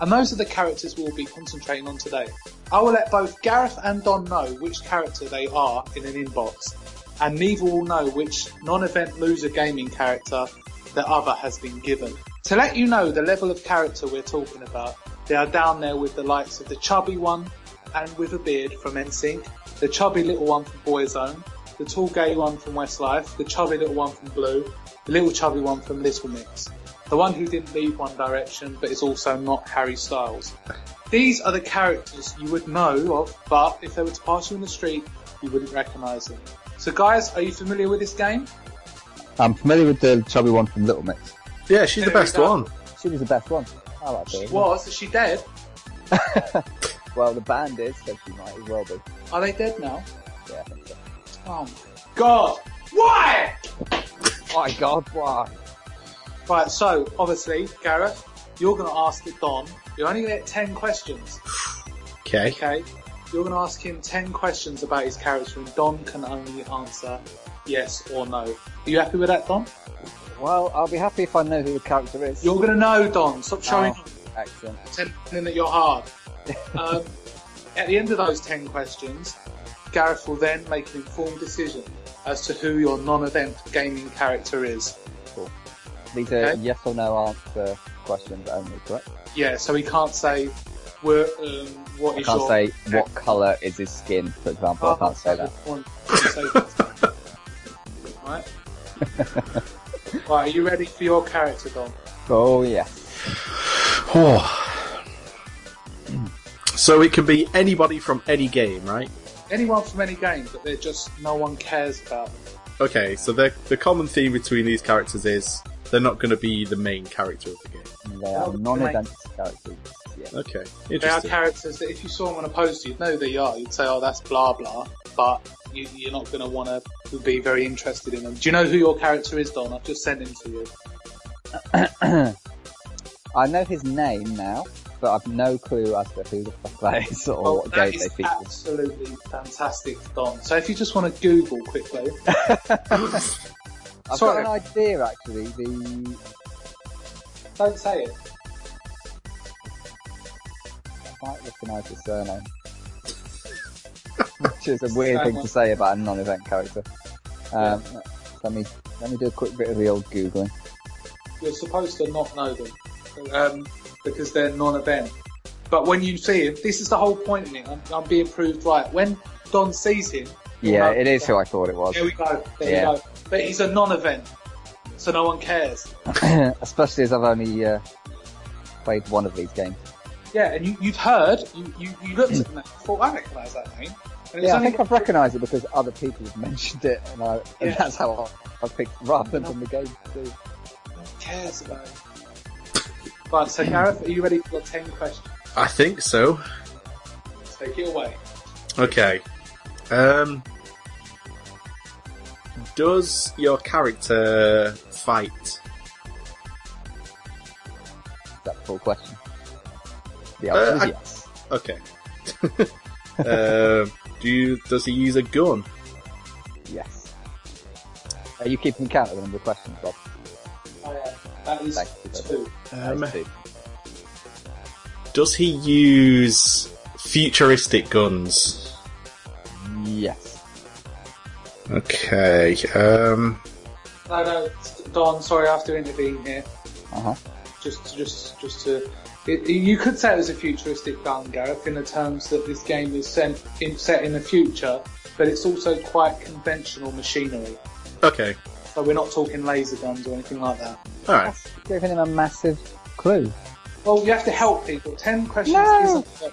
And those are the characters we'll be concentrating on today. I will let both Gareth and Don know which character they are in an inbox, and neither will know which non-event loser gaming character the other has been given. To let you know the level of character we're talking about, they are down there with the likes of the chubby one and with a beard from NSYNC, the chubby little one from Boyzone, the tall gay one from Westlife, the chubby little one from Blue, the little chubby one from Little Mix, the one who didn't leave One Direction but is also not Harry Styles. These are the characters you would know of, but if they were to pass you in the street, you wouldn't recognise them. So guys, are you familiar with this game? I'm familiar with the chubby one from Little Mix. Yeah, she's the There we best one. She was the best one. I like She was. Is she dead? Well, the band is, so she might as well be. Are they dead now? Yeah, I think so. Oh my god. Why? My God, why? Right, so obviously, Gareth, you're going to ask it Don. You're only going to get 10 questions, Okay. okay? You're going to ask him 10 questions about his character and Don can only answer yes or no. Are you happy with that, Don? Well, I'll be happy if I know who the character is. You're going to know, Don. Stop showing Oh, excellent. pretending that you're hard. Um, at the end of those 10 questions, Gareth will then make an informed decision as to who your non-event gaming character is. These are Okay. yes or no answer questions only, correct? Yeah, so he can't say, we're, um, what I is can't your... say what colour is his skin, for example. I can't say that. Oh, Right. right, are you ready for your character, Don? Oh, yes. Oh. So it can be anybody from any game, right? Anyone from any game, but they're just no one cares about them. Okay, so the the common theme between these characters is they're not going to be the main character of the game. They are non-event characters. Yeah. Okay, They are characters that if you saw them on a poster, you'd know they are. You'd say, oh, that's blah blah, but you, you're not going to want to be very interested in them. Do you know who your character is, Don? I've just sent him to you. I know his name now, but I've no clue as to who the fuck that is or Well, what Oh, that game they is feature. absolutely fantastic, Don. So if you just want to Google quickly, I've Sorry. got an idea actually. The don't say it. I might recognise the surname, which is a weird thing to say about a non-event character. Um, Let me let me do a quick bit of the old googling. You're supposed to not know them um, because they're non-event. But when you see him, this is the whole point in it. I'm, I'm being proved right. When Don sees him, Yeah, it is who I thought it was. There we go. There Yeah. we go. But he's a non-event. so no one cares. Especially as I've only uh, played one of these games. Yeah, and you, you'd heard, you, you, you looked at the name, thought, I recognise that name. And Yeah, I think I've recognised it because other people have mentioned it, and, I, and Yeah. that's how I, I picked rather than from the game too. no one cares about it. Right, so Gareth, are you ready for your 10 questions? I think so. Take it away. Okay. Um, does your character fight? That's a full question. The answer Uh, is I- yes. Okay. um, do you? Does he use a gun? Yes. Are you keeping count of the number of questions, Bob? Oh, yeah. That is Thank two. Um, Those two. does he use futuristic guns? Yes. Okay. Um, No, no, Don, sorry, I have to intervene here. Uh huh. Just, just, just to. It, you could say it was a futuristic gun, Gareth, in the terms that this game is set in, set in the future, but it's also quite conventional machinery. okay. So we're not talking laser guns or anything like that. All right. Giving him a massive clue. Well, you have to help people. Ten questions No. isn't.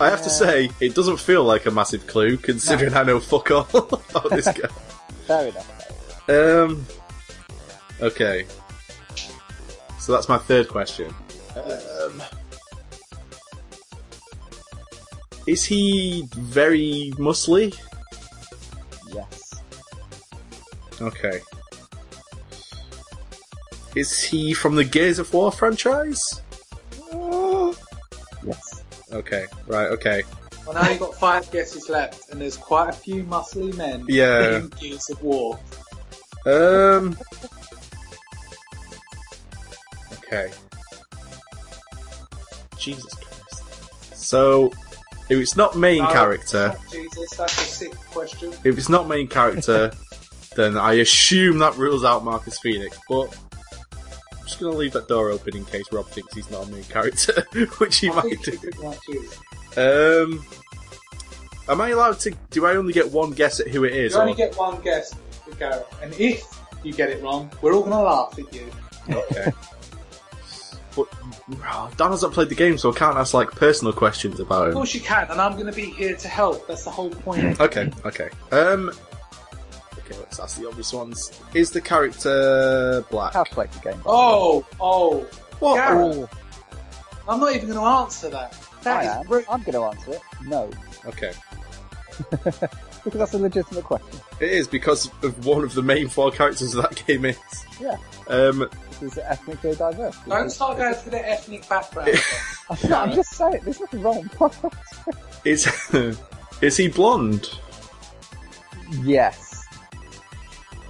I have to say, it doesn't feel like a massive clue, considering I know fuck all about this guy. Fair enough. Um. Okay. So that's my third question. Um, is he very muscly? Yes. Okay. Is he from the Gears of War franchise? Yes. Okay, right, okay. Well, now you've got five guesses left, and there's quite a few muscly men Yeah. in Gears of War. Um. Okay. Jesus Christ. So, if it's not main No, character, oh, Jesus, that's a sick question. if it's not main character, then I assume that rules out Marcus Phoenix. But I'm gonna leave that door open in case Rob thinks he's not a main character, which he I might do. he could like you. Um. Am I allowed to? Do I only get one guess at who it is? You only or- get one guess to go, and if you get it wrong, we're all going to laugh at you. Okay. but oh, Dan hasn't played the game, so I can't ask like personal questions about him. Of course you can, and I'm going to be here to help. That's the whole point. Okay, okay. Um. Okay, let's the obvious ones. Is the character black? Have played the game. Oh, oh, What? Gareth. I'm not even going to answer that. That I am. brilliant. I'm going to answer it. No. Okay. Because that's a legitimate question. It is because of one of the main four characters of that game is. Yeah. Um. This is ethnically diverse. Don't start going through their ethnic background. I'm, not, I'm just saying, there's nothing wrong. Is is he blonde? yes.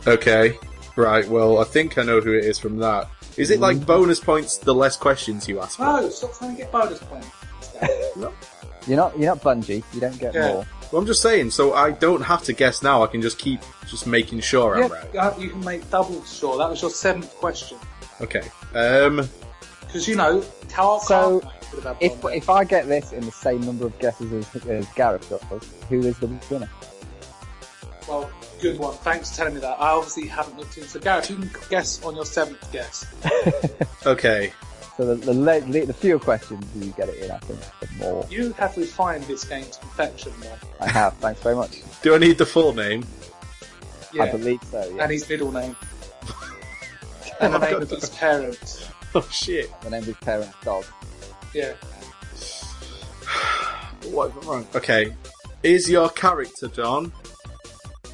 Okay. Right. Well, I think I know who it is from that. Is it like bonus points the less questions you ask? for? no, stop trying to get bonus points. You're not, you're not Bungie. You don't get Yeah. more. Well, I'm just saying, so I don't have to guess now. I can just keep just making sure I'm right. Yeah, you can make double sure. That was your seventh question. Okay. Um. Because, you know, how So, could have had If, one. if I get this in the same number of guesses as, as Gareth does, who is the winner? Well, good one. Thanks for telling me that. I obviously haven't looked into Gareth, you can guess on your seventh guess. Okay. So the, the, le- the, the fewer questions you get it in, I think, the more You have refined this game to perfection, man. I have. Thanks very much. Do I need the full name? Yeah. I believe so, yeah. And his middle name. and the name of his parents. Oh shit. The name of his parents' dog. Yeah. What have I wrong? Okay. Is your character John?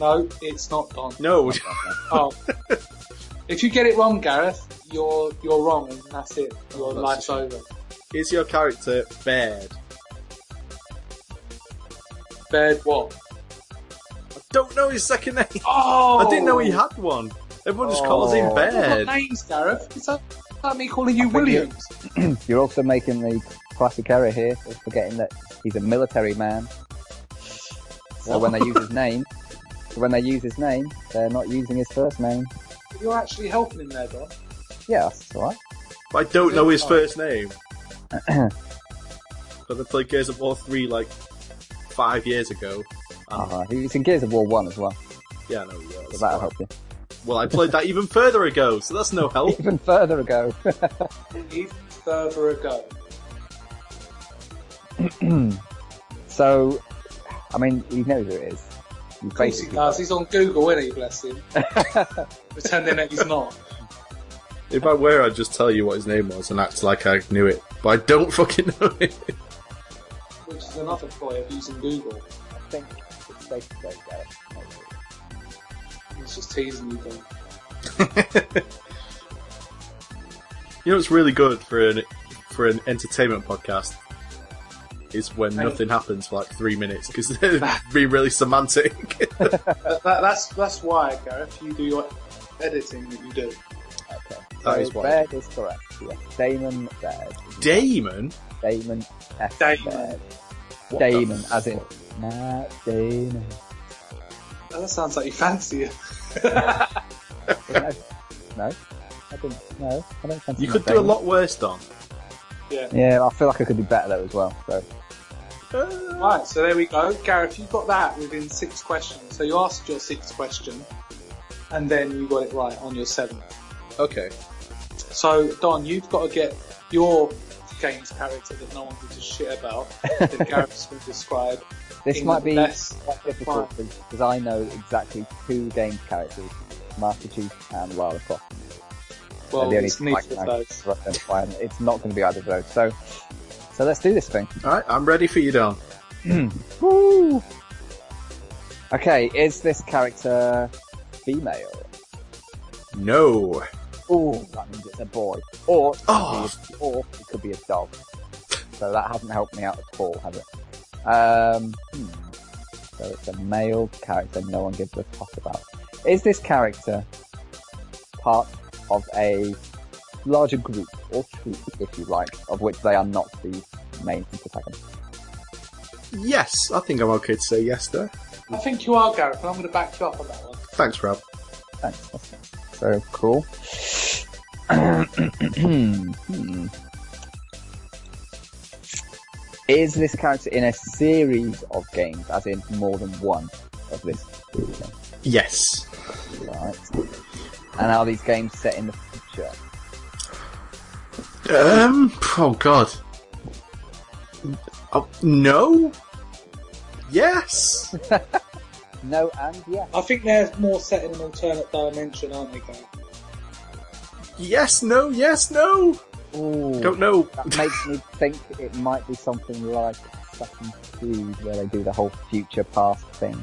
No, it's not Don. No. Oh. if you get it wrong, Gareth, you're you're wrong, and that's it. Oh, your Oh, that's life's over. Is your character Baird? Baird what? I don't know his second name. Oh! I didn't know he oh. had one. Everyone just calls him Oh. You've Baird. names, Gareth. It's like like me calling you think you- Williams. You're also making the classic error here of forgetting that he's a military man. So when they use his name, so when they use his name, they're not using his first name. You're actually helping him there, Don. Yeah, that's alright. But I don't know his first name. Because I played Gears of War 3 like five years ago. And, Uh-huh. He was in Gears of War 1 as well, Yeah, I know he so that'll help you. Well, I played that even further ago, so that's no help. Even further ago. Even further ago. so, I mean, he knows who it is. Basically does. He's on Google, isn't he? Bless him. Pretending that he's not. If I were, I'd just tell you what his name was and act like I knew it, but I don't fucking know it. Which is another ploy of using Google. I think it's safe to say Gareth. knows He's just teasing you, Don. You know what's really good for an for an entertainment podcast is when Right. nothing happens for like three minutes because it'd be really semantic. That, that, that's that's why, Gareth, you do your editing that you do. is. Okay. That so is why. Baird is correct. Yes. Damon Baird. Damon, Damon F. Damon. Baird. What the Damon, as in Matt Damon. That sounds like you fancy it. no, no, I didn't. No, I don't fancy you could do a lot worse, Don. Yeah. Yeah, I feel like I could do better though as well. So uh, Right, so there we go. Gareth, you got that within six questions. So you asked your sixth question, and then you got it right on your seventh. Okay. So, Don, you've got to get your game's character that no one gives a shit about, that Gareth's going to describe. this might be best quite difficult because I know exactly two game characters, Master Chief and Lara Croft. Well, the only it's neither of those. It's not going to be either of those. So, so let's do this thing. All right, I'm ready for you, Don. Woo! Okay, is this character female? No. Oh, that means it's a boy. Or, Oh. or it could be a dog. So that hasn't helped me out at all, has it? Um, hmm. So it's a male character no one gives a fuck about. Is this character part of a larger group or troop, if you like, of which they are not the main protagonist? Yes, I think I'm okay to say yes there. I think you are, Gareth, and I'm going to back you up on that one. Thanks, Rob. Thanks. That's so cool. Hmm. Is this character in a series of games, as in more than one of this series? Yes. Right. And are these games set in the future? Um. Oh God. Oh, no. Yes. No and yes. I think they're more set in an alternate dimension, aren't they, Gareth? yes. No. Yes. No. Ooh, Don't know. that makes me think it might be something like Assassin's Creed, where they do the whole future past thing.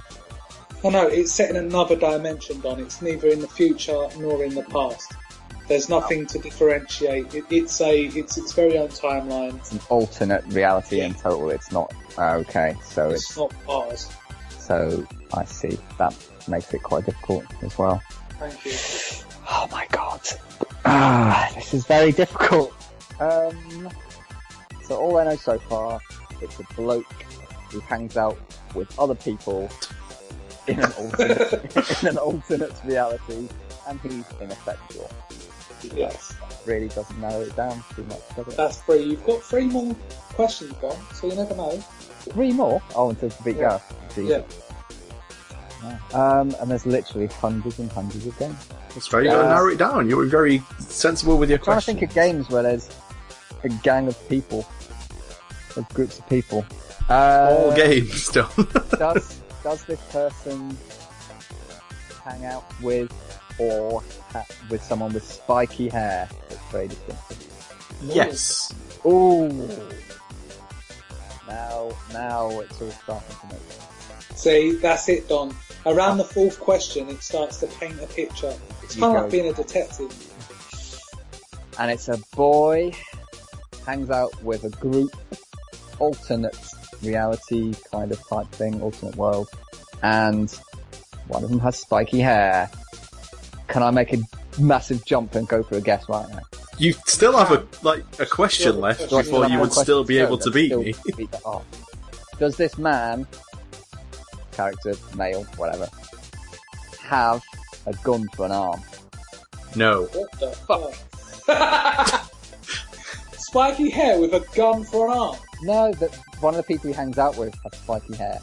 Oh no, it's set in another dimension, Don. It's neither in the future nor in the past. There's nothing to differentiate. It, it's a, it's its very own timeline. It's an alternate reality in total. It's not okay. So it's It's not ours. So I see. That makes it quite difficult as well. Thank you. Oh my god. Ah, this is very difficult. Um, so all I know so far, it's a bloke who hangs out with other people in an alternate, in an alternate reality, and he's ineffectual. Yes, Really doesn't narrow it down too much, does it? that's three. You've got three more questions, Don, so you never know. Three more? Oh, until to beat Yeah. Gareth. Yeah. Um, and there's literally hundreds and hundreds of games. That's very. You gotta narrow it down. You were very sensible with your I'm trying to think of games where there's a gang of people, of groups of people. Uh, All games, Don. does does this person hang out with or ha- with someone with spiky hair? That's very distinctive. yes. Ooh. Now, now it's all starting to make sense. See, that's it, Don. Around the fourth question, it starts to paint a picture. It's You kind of like being a detective. And it's a boy hangs out with a group, alternate reality kind of type thing, alternate world, and one of them has spiky hair. Can I make a massive jump and go for a guess right now? You still have a like a question Still- left Do I before have you would still be able to beat me. beat that off. Does this man, character, male, whatever, have a gun for an arm? No. What the fuck? Spiky hair with a gun for an arm. No, that one of the people he hangs out with has spiky hair.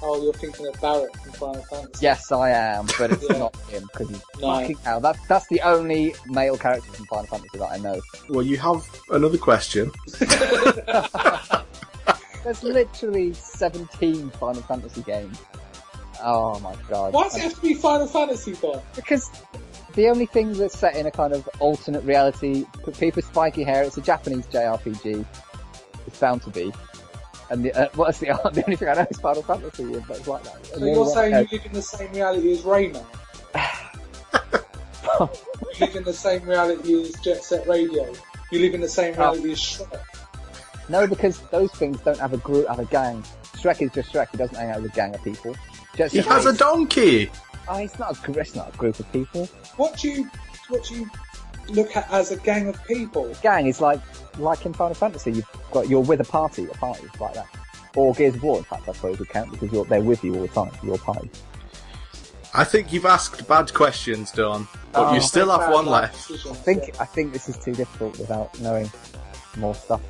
Oh, you're thinking of Barrett from Final Fantasy. Yes, I am, but it's Yeah. not him because he's No. fucking hell. That's that's the only male character from Final Fantasy that I know. Well, you have another question. There's literally 17 Final Fantasy games. Oh my god! Why does it have to be Final Fantasy, though? Because the only thing that's set in a kind of alternate reality, for people with spiky hair, it's a Japanese JRPG. It's bound to be. And the, uh, what's the, the only thing I know is Final Fantasy, but it's like that. So you're only saying you live in the same reality as Rayman? you live in the same reality as Jet Set Radio? You live in the same reality as Shrek? No, because those things don't have a group, have a gang. Shrek is just Shrek. He doesn't hang out with a gang of people. Jet He Set has a donkey! Oh, it's not a, it's not a group of people. What do you, what do you look at as a gang of people? Gang is like, like in Final Fantasy, you've got, you're with a party, a party, like that. Or Gears of War, in fact, I suppose would count because you're, they're with you all the time, your party. I think you've asked bad questions, Don, but Oh. you still have one left. I think. I think this is too difficult without knowing more stuff.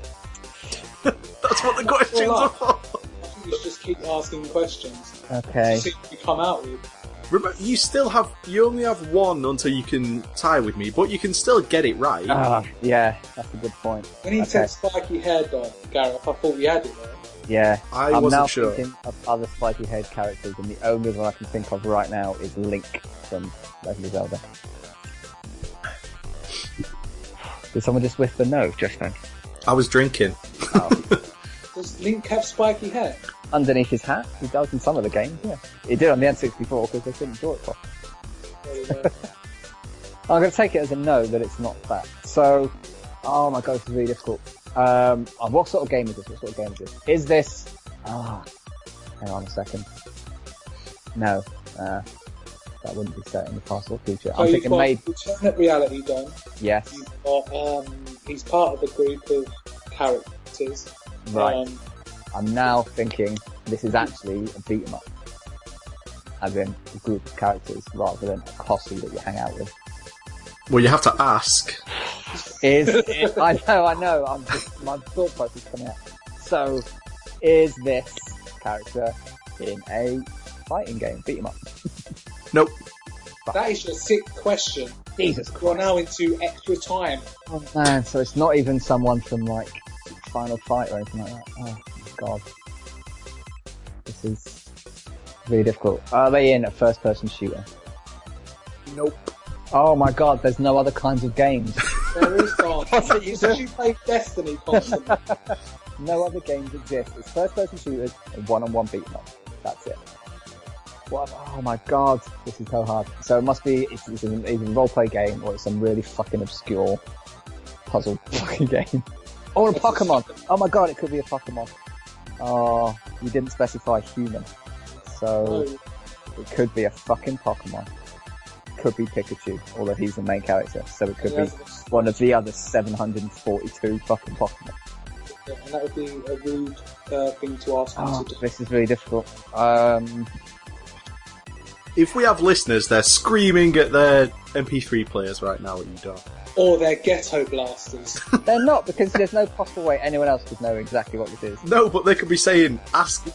That's what the questions Well, are for. I think you should just keep asking questions. Okay. See what you come out with. Remember, you still have, you only have one until you can tie with me, but you can still get it right. Ah, yeah, that's a good point. When he Okay. said spiky hair, Don, Gareth, I thought we had it there. Yeah. I am wasn't now sure. thinking of other spiky haired characters, and the only one I can think of right now is Link from Legend of Zelda. Did someone just whisper no just then? I was drinking. Does Link have spiky hair? Underneath his hat? He does in some of the games, yeah. He did on the N64 because they couldn't draw it properly. There you go. I'm going to take it as a no that it's not that. So, oh my god, this is really difficult. Um, oh, what sort of game is this? What sort of game is this? Is this? Ah, hang on a second. No, uh, that wouldn't be set in the past or future. So I'm thinking got made. alternate reality, Don. Yes, got, um, he's part of a group of characters. right. Um, I'm now thinking this is actually a beat 'em up, as in a group of characters rather than a posse that you hang out with. Well, you have to ask. Is, is I know, I know. I'm just my thought process is coming out. So, is this character in a fighting game? Beat 'em up. Nope. that is your sixth question. Jesus You're now into extra time. Oh man, so it's not even someone from like Final Fight or anything like that. Oh my god, this is really difficult. Are they in a first-person shooter? Nope. Oh my god, there's no other kinds of games. There is it you play Destiny constantly. no other games exist. It's first-person shooters and one-on-one beat 'em up. That's it. What? Oh my god, this is so hard. So it must be it's, it's an, either a role-play game or it's some really fucking obscure puzzle fucking game. Or a Pokemon. Oh my god, it could be a Pokemon. Oh, you didn't specify human. So No. it could be a fucking Pokemon. Could be Pikachu, although he's the main character. So it could be one of the other 742 fucking Pokemon. and that would be a rude uh, thing to ask Oh, to this is really difficult. Um, If we have listeners, they're screaming at their MP3 players right now at you, Don. Or they're ghetto blasters. they're not because there's no possible way anyone else could know exactly what this is. No, but they could be saying, ask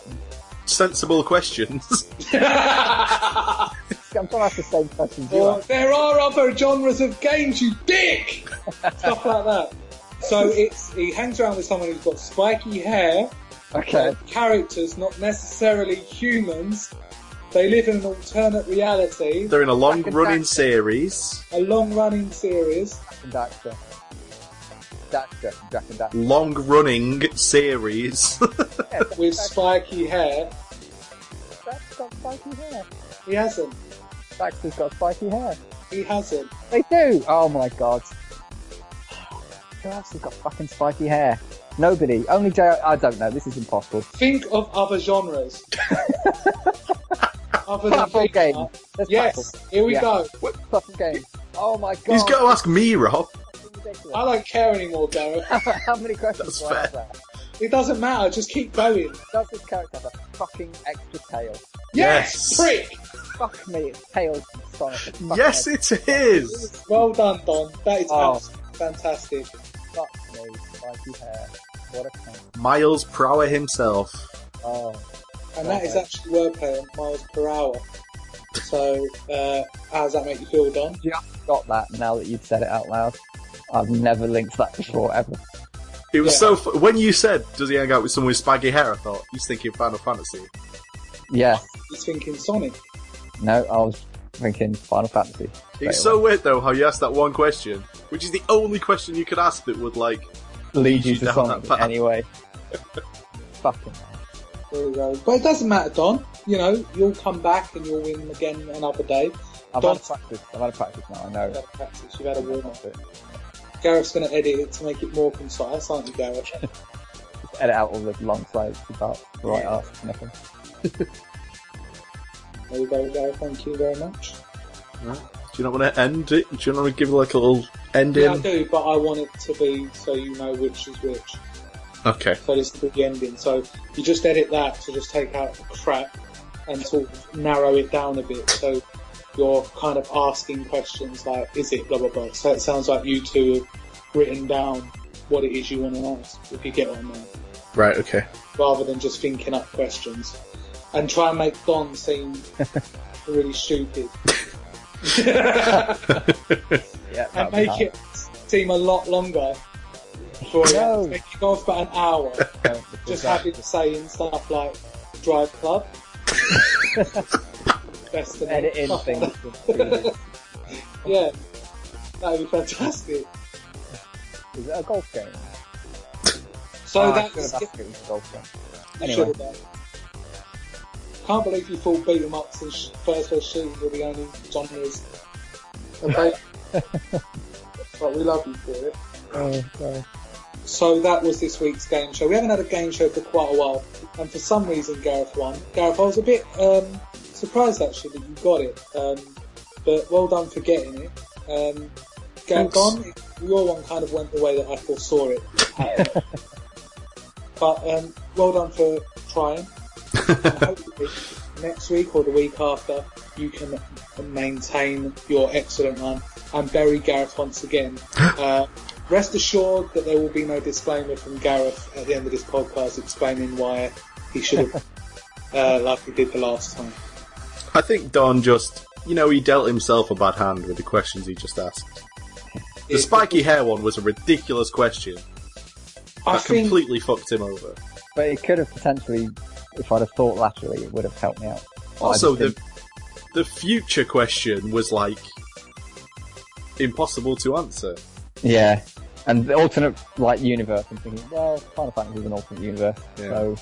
sensible questions. I'm trying to ask the same questions you or are. there are other genres of games, you dick! Stuff like that. So it's he hangs around with someone who's got spiky hair, Okay. uh, characters, not necessarily humans. They live in an alternate reality, They're in a long Jack running Daxter. series. a long running series. Jak and Daxter. Daxter. Jak and Daxter. Long running series. Yeah, with Dax- spiky hair. Daxter's got spiky hair. He hasn't. Daxter's got spiky hair. He hasn't. They do! Oh my god. Who else has got fucking spiky hair? Nobody. Only J. I don't know. This is impossible. Think of other genres. other than Platform beat 'em game. up. There's Yes, here we Yeah. go. Platform game. Oh my god. He's got to ask me, Rob. I don't care anymore, Gareth. How many questions That's do I have fair. there? It doesn't matter, just keep going. Does this character have a fucking extra tail? Yes. Prick! Fuck me, its Tails Sonic. Fuck Yes, me. it is. Well done, Don. That is Oh. fantastic. Fuck me, spiky hair. What a cunt. Miles Prower himself. Oh. And that is actually wordplay on miles per hour. So, uh, how does that make you feel, Don? Just got that now that you've said it out loud. I've never linked that before ever. It was Yeah. so. Fu- when you said, "Does he hang out with someone with spaggy hair?" I thought he's thinking Final Fantasy. Yeah. He's thinking Sonic. No, I was thinking Final Fantasy. It's so away. weird though how you asked that one question, which is the only question you could ask that would like. lead you you to down Sonic that path. anyway. Fucking hell. There we go. But it doesn't matter, Don. You know, you'll come back and you'll win again another day. I've Don't- had practice. I've had a practice now. I know. You've had a practice. You've had a warm up. Gareth's going to edit it to make it more concise, aren't you, Gareth? Just edit out all the long slides about the right ass. Nothing. There we go, Gareth. Thank you very much. Do you not want to end it? Do you not want to give like a little ending? Yeah, I do, but I want it to be so you know which is which. Okay. So this is the ending. So you just edit that to just take out the crap and sort of narrow it down a bit. So you're kind of asking questions like, is it blah blah blah. So it sounds like you two have written down what it is you want to ask, if you get what I mean, Right. Okay. rather than just thinking up questions. And try and make Don seem really stupid. Yeah. and make hard. it seem a lot longer. For No. it. Make it go off about an hour. No, just exactly. having saying stuff like Drive Club. Destiny. edit in stuff things. that. from previous- Yeah, that'd be fantastic. Is it a golf game? So Oh, I should that's have asked if it was a golf game. you Anyway. should have done. Can't believe you thought beat 'em ups and sh- first person shooters were the only genres. Okay, but we love you for it. Oh, sorry. So that was this week's game show. We haven't had a game show for quite a while, and for some reason Gareth won. Gareth, I was a bit um, surprised actually that you got it, um, but well done for getting it. Um, Gareth, on your one kind of went the way that I foresaw it. but um, well done for trying. hopefully next week or the week after you can maintain your excellent run and bury Gareth once again. Uh, rest assured that there will be no disclaimer from Gareth at the end of this podcast explaining why he should have, uh, like he did the last time. I think Don just, you know, he dealt himself a bad hand with the questions he just asked. The It- spiky hair one was a ridiculous question I that think completely fucked him over. But it could have potentially, if I'd have thought laterally, it would have helped me out. But Also, the didn't. the future question was like impossible to answer. Yeah, and the alternate like universe. I'm thinking, well, Final Fantasy is an alternate universe, Yeah. so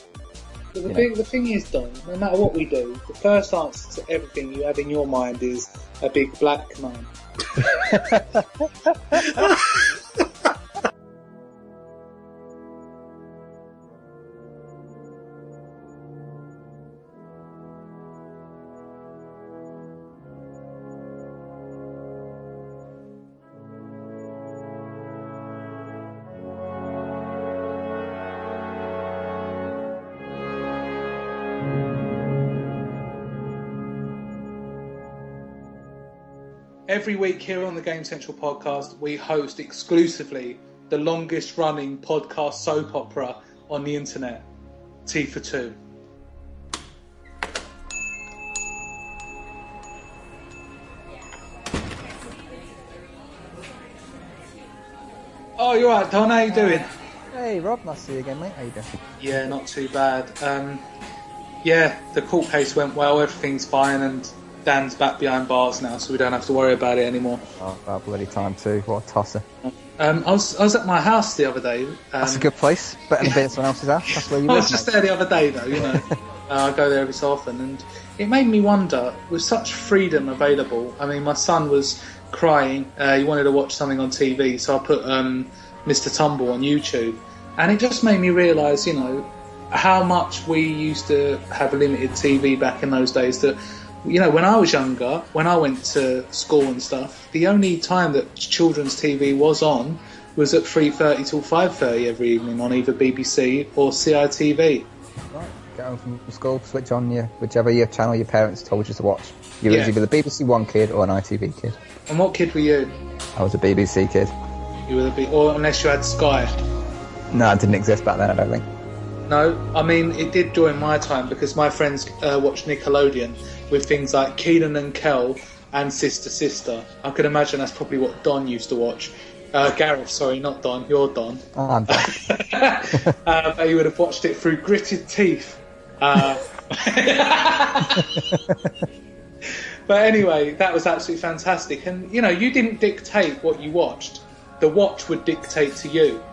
But the you thing, the thing is, Don, no matter what we do, the first answer to everything you have in your mind is a big black man. Every week here on the Gamecentral podcast, we host exclusively the longest running podcast soap opera on the internet, T for Two. Oh, you're right, Don. How you doing? hey, Rob, nice to see you again, mate. How are you doing? Yeah, not too bad. Um, yeah, the court case went well. Everything's fine, and Dan's back behind bars now, so we don't have to worry about it anymore. Oh, about bloody time too. What a tosser. Um, I was I was at my house the other day. Um, That's a good place. Better than being at someone else's house. That's where you I was just there the other day, though. You know, uh, I go there every so often, and it made me wonder. With such freedom available, I mean, my son was crying. Uh, he wanted to watch something on TV, so I put um, Mr. Tumble on YouTube, and it just made me realise, you know, how much we used to have limited TV back in those days. That you know, when I was younger, when I went to school and stuff, the only time that children's TV was on was at 3.30 till 5.30 every evening on either BBC or CITV. Right, get home from school, switch on your whichever your channel your parents told you to watch. You were Yeah. either the BBC One kid or an ITV kid. And what kid were you? I was a BBC kid. You were the B- or unless you had Sky. No, it didn't exist back then. I don't think. No, I mean it did during my time because my friends uh, watched Nickelodeon with things like Kenan and Kel and Sister Sister. I could imagine that's probably what Don used to watch. Uh, Gareth, sorry, not Don. You're Don. Oh, I'm back. uh, but you would have watched it through gritted teeth. Uh, but anyway, that was absolutely fantastic. And you know, you didn't dictate what you watched; the watch would dictate to you.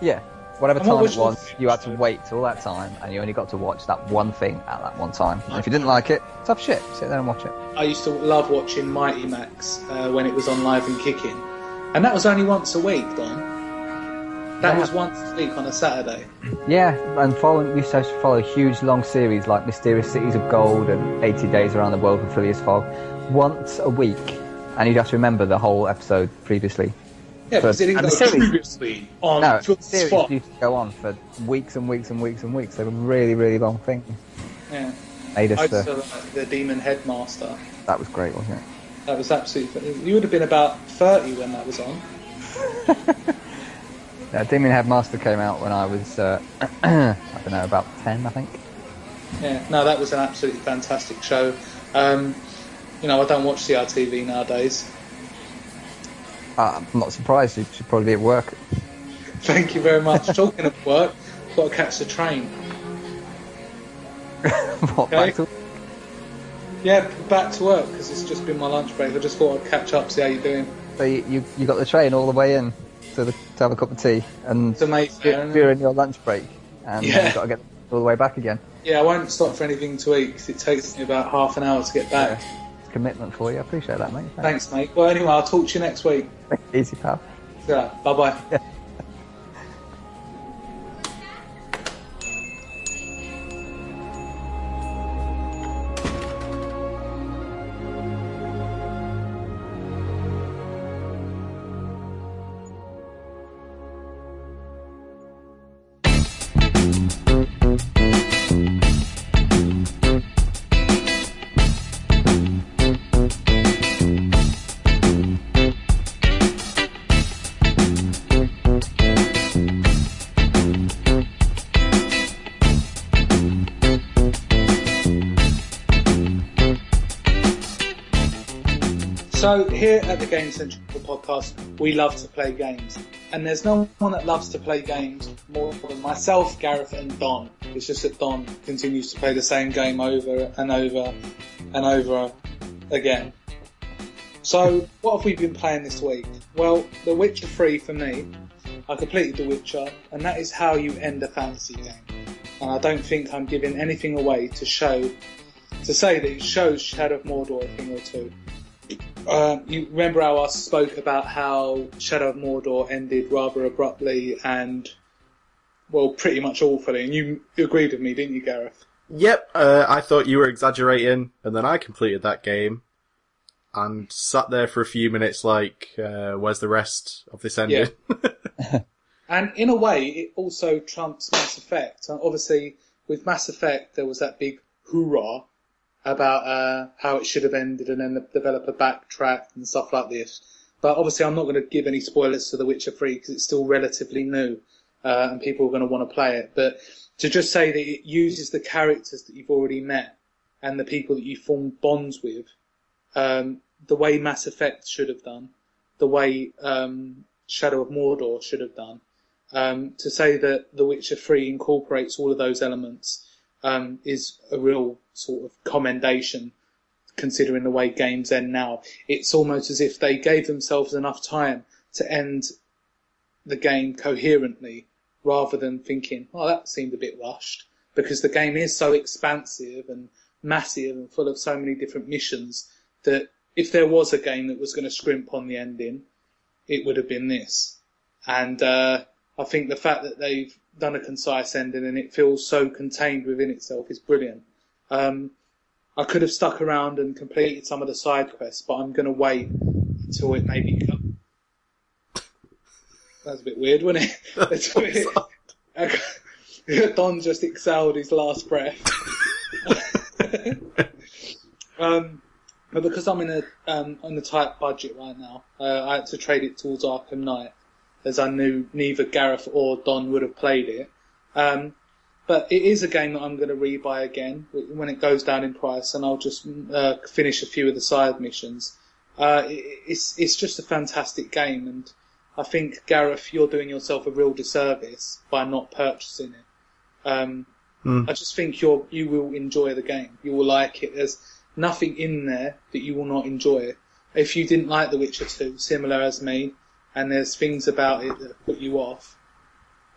yeah. Whatever time it was, you had to wait till that time, and you only got to watch that one thing at that one time. And if you didn't like it, tough shit. Sit there and watch it. I used to love watching Mighty Max uh, when it was on live and kicking, and that was only once a week, Don. That Yeah. was once a week on a Saturday. Yeah, and following, we used to follow huge long series like Mysterious Cities of Gold and 80 Days Around the World with Phileas Fogg once a week. And you'd have to remember the whole episode previously. Yeah, because it didn't and go the series- previously on No, the series Spot. used to go on for weeks and weeks and weeks and weeks. They were really, really long things. Yeah. Made I us, to uh, like the Demon Headmaster. that was great, wasn't it? That was absolutely. You would have been about thirty when that was on. Yeah, Demon Headmaster came out when I was, uh, I don't know, about 10, I think. Yeah, no, that was an absolutely fantastic show. Um, you know, I don't watch CITV nowadays. Uh, I'm not surprised, you should probably be at work. Thank you very much. Talking of work, got to catch the train. what, Okay. back to- Yeah, back to work because it's just been my lunch break. I just thought I'd catch up, see how you're doing. So you, you, you got the train all the way in to, the, to have a cup of tea, and It's amazing. during your lunch break, and Yeah. you've got to get all the way back again. Yeah, I won't stop for anything to eat because it takes me about half an hour to get back. A commitment for you. I appreciate that, mate. Thanks. Thanks, mate. Well, anyway, I'll talk to you next week. Easy, pal. Yeah, bye bye. here at the Gamecentral podcast, we love to play games, and there's no one that loves to play games more than myself, Gareth, and Don. It's just that Don continues to play the same game over and over and over again. So what have we been playing this week? Well, The Witcher 3 for me. I completed The Witcher, and that is how you end a fantasy game. And I don't think I'm giving anything away to show, to say that it shows Shadow of Mordor a thing or two. Um, you remember how I spoke about how Shadow of Mordor ended rather abruptly and, well, pretty much awfully, and you agreed with me, didn't you, Gareth? Yep, uh, I thought you were exaggerating, and then I completed that game and sat there for a few minutes like, uh, where's the rest of this ending? And in a way, it also trumps Mass Effect. Obviously, with Mass Effect, there was that big hoorah about uh, how it should have ended, and then the developer backtracked and stuff like this. But obviously, I'm not going to give any spoilers to The Witcher 3 because it's still relatively new, uh, and people are going to want to play it. But to just say that it uses the characters that you've already met and the people that you form bonds with, um, the way Mass Effect should have done, the way um, Shadow of Mordor should have done, um, to say that The Witcher 3 incorporates all of those elements um, is a real sort of commendation considering the way games end now. It's almost as if they gave themselves enough time to end the game coherently rather than thinking, oh, that seemed a bit rushed. Because the game is so expansive and massive and full of so many different missions that if there was a game that was going to scrimp on the ending, it would have been this. And uh, I think the fact that they've done a concise ending and it feels so contained within itself is brilliant. Um, I could have stuck around and completed some of the side quests, but I'm going to wait until it maybe comes. That was a bit weird, wasn't it? That's weird. Don just exhaled his last breath. um, but because I'm in a um, on a tight budget right now, uh, I had to trade it towards Arkham Knight, as I knew neither Gareth or Don would have played it. Um, but it is a game that I'm going to rebuy again when it goes down in price, and I'll just uh, finish a few of the side missions. Uh, it, it's it's just a fantastic game, and I think Gareth, you're doing yourself a real disservice by not purchasing it. Um, I just think you're you will enjoy the game. You will like it. There's nothing in there that you will not enjoy. If you didn't like The Witcher 2, similar as me, and there's things about it that put you off,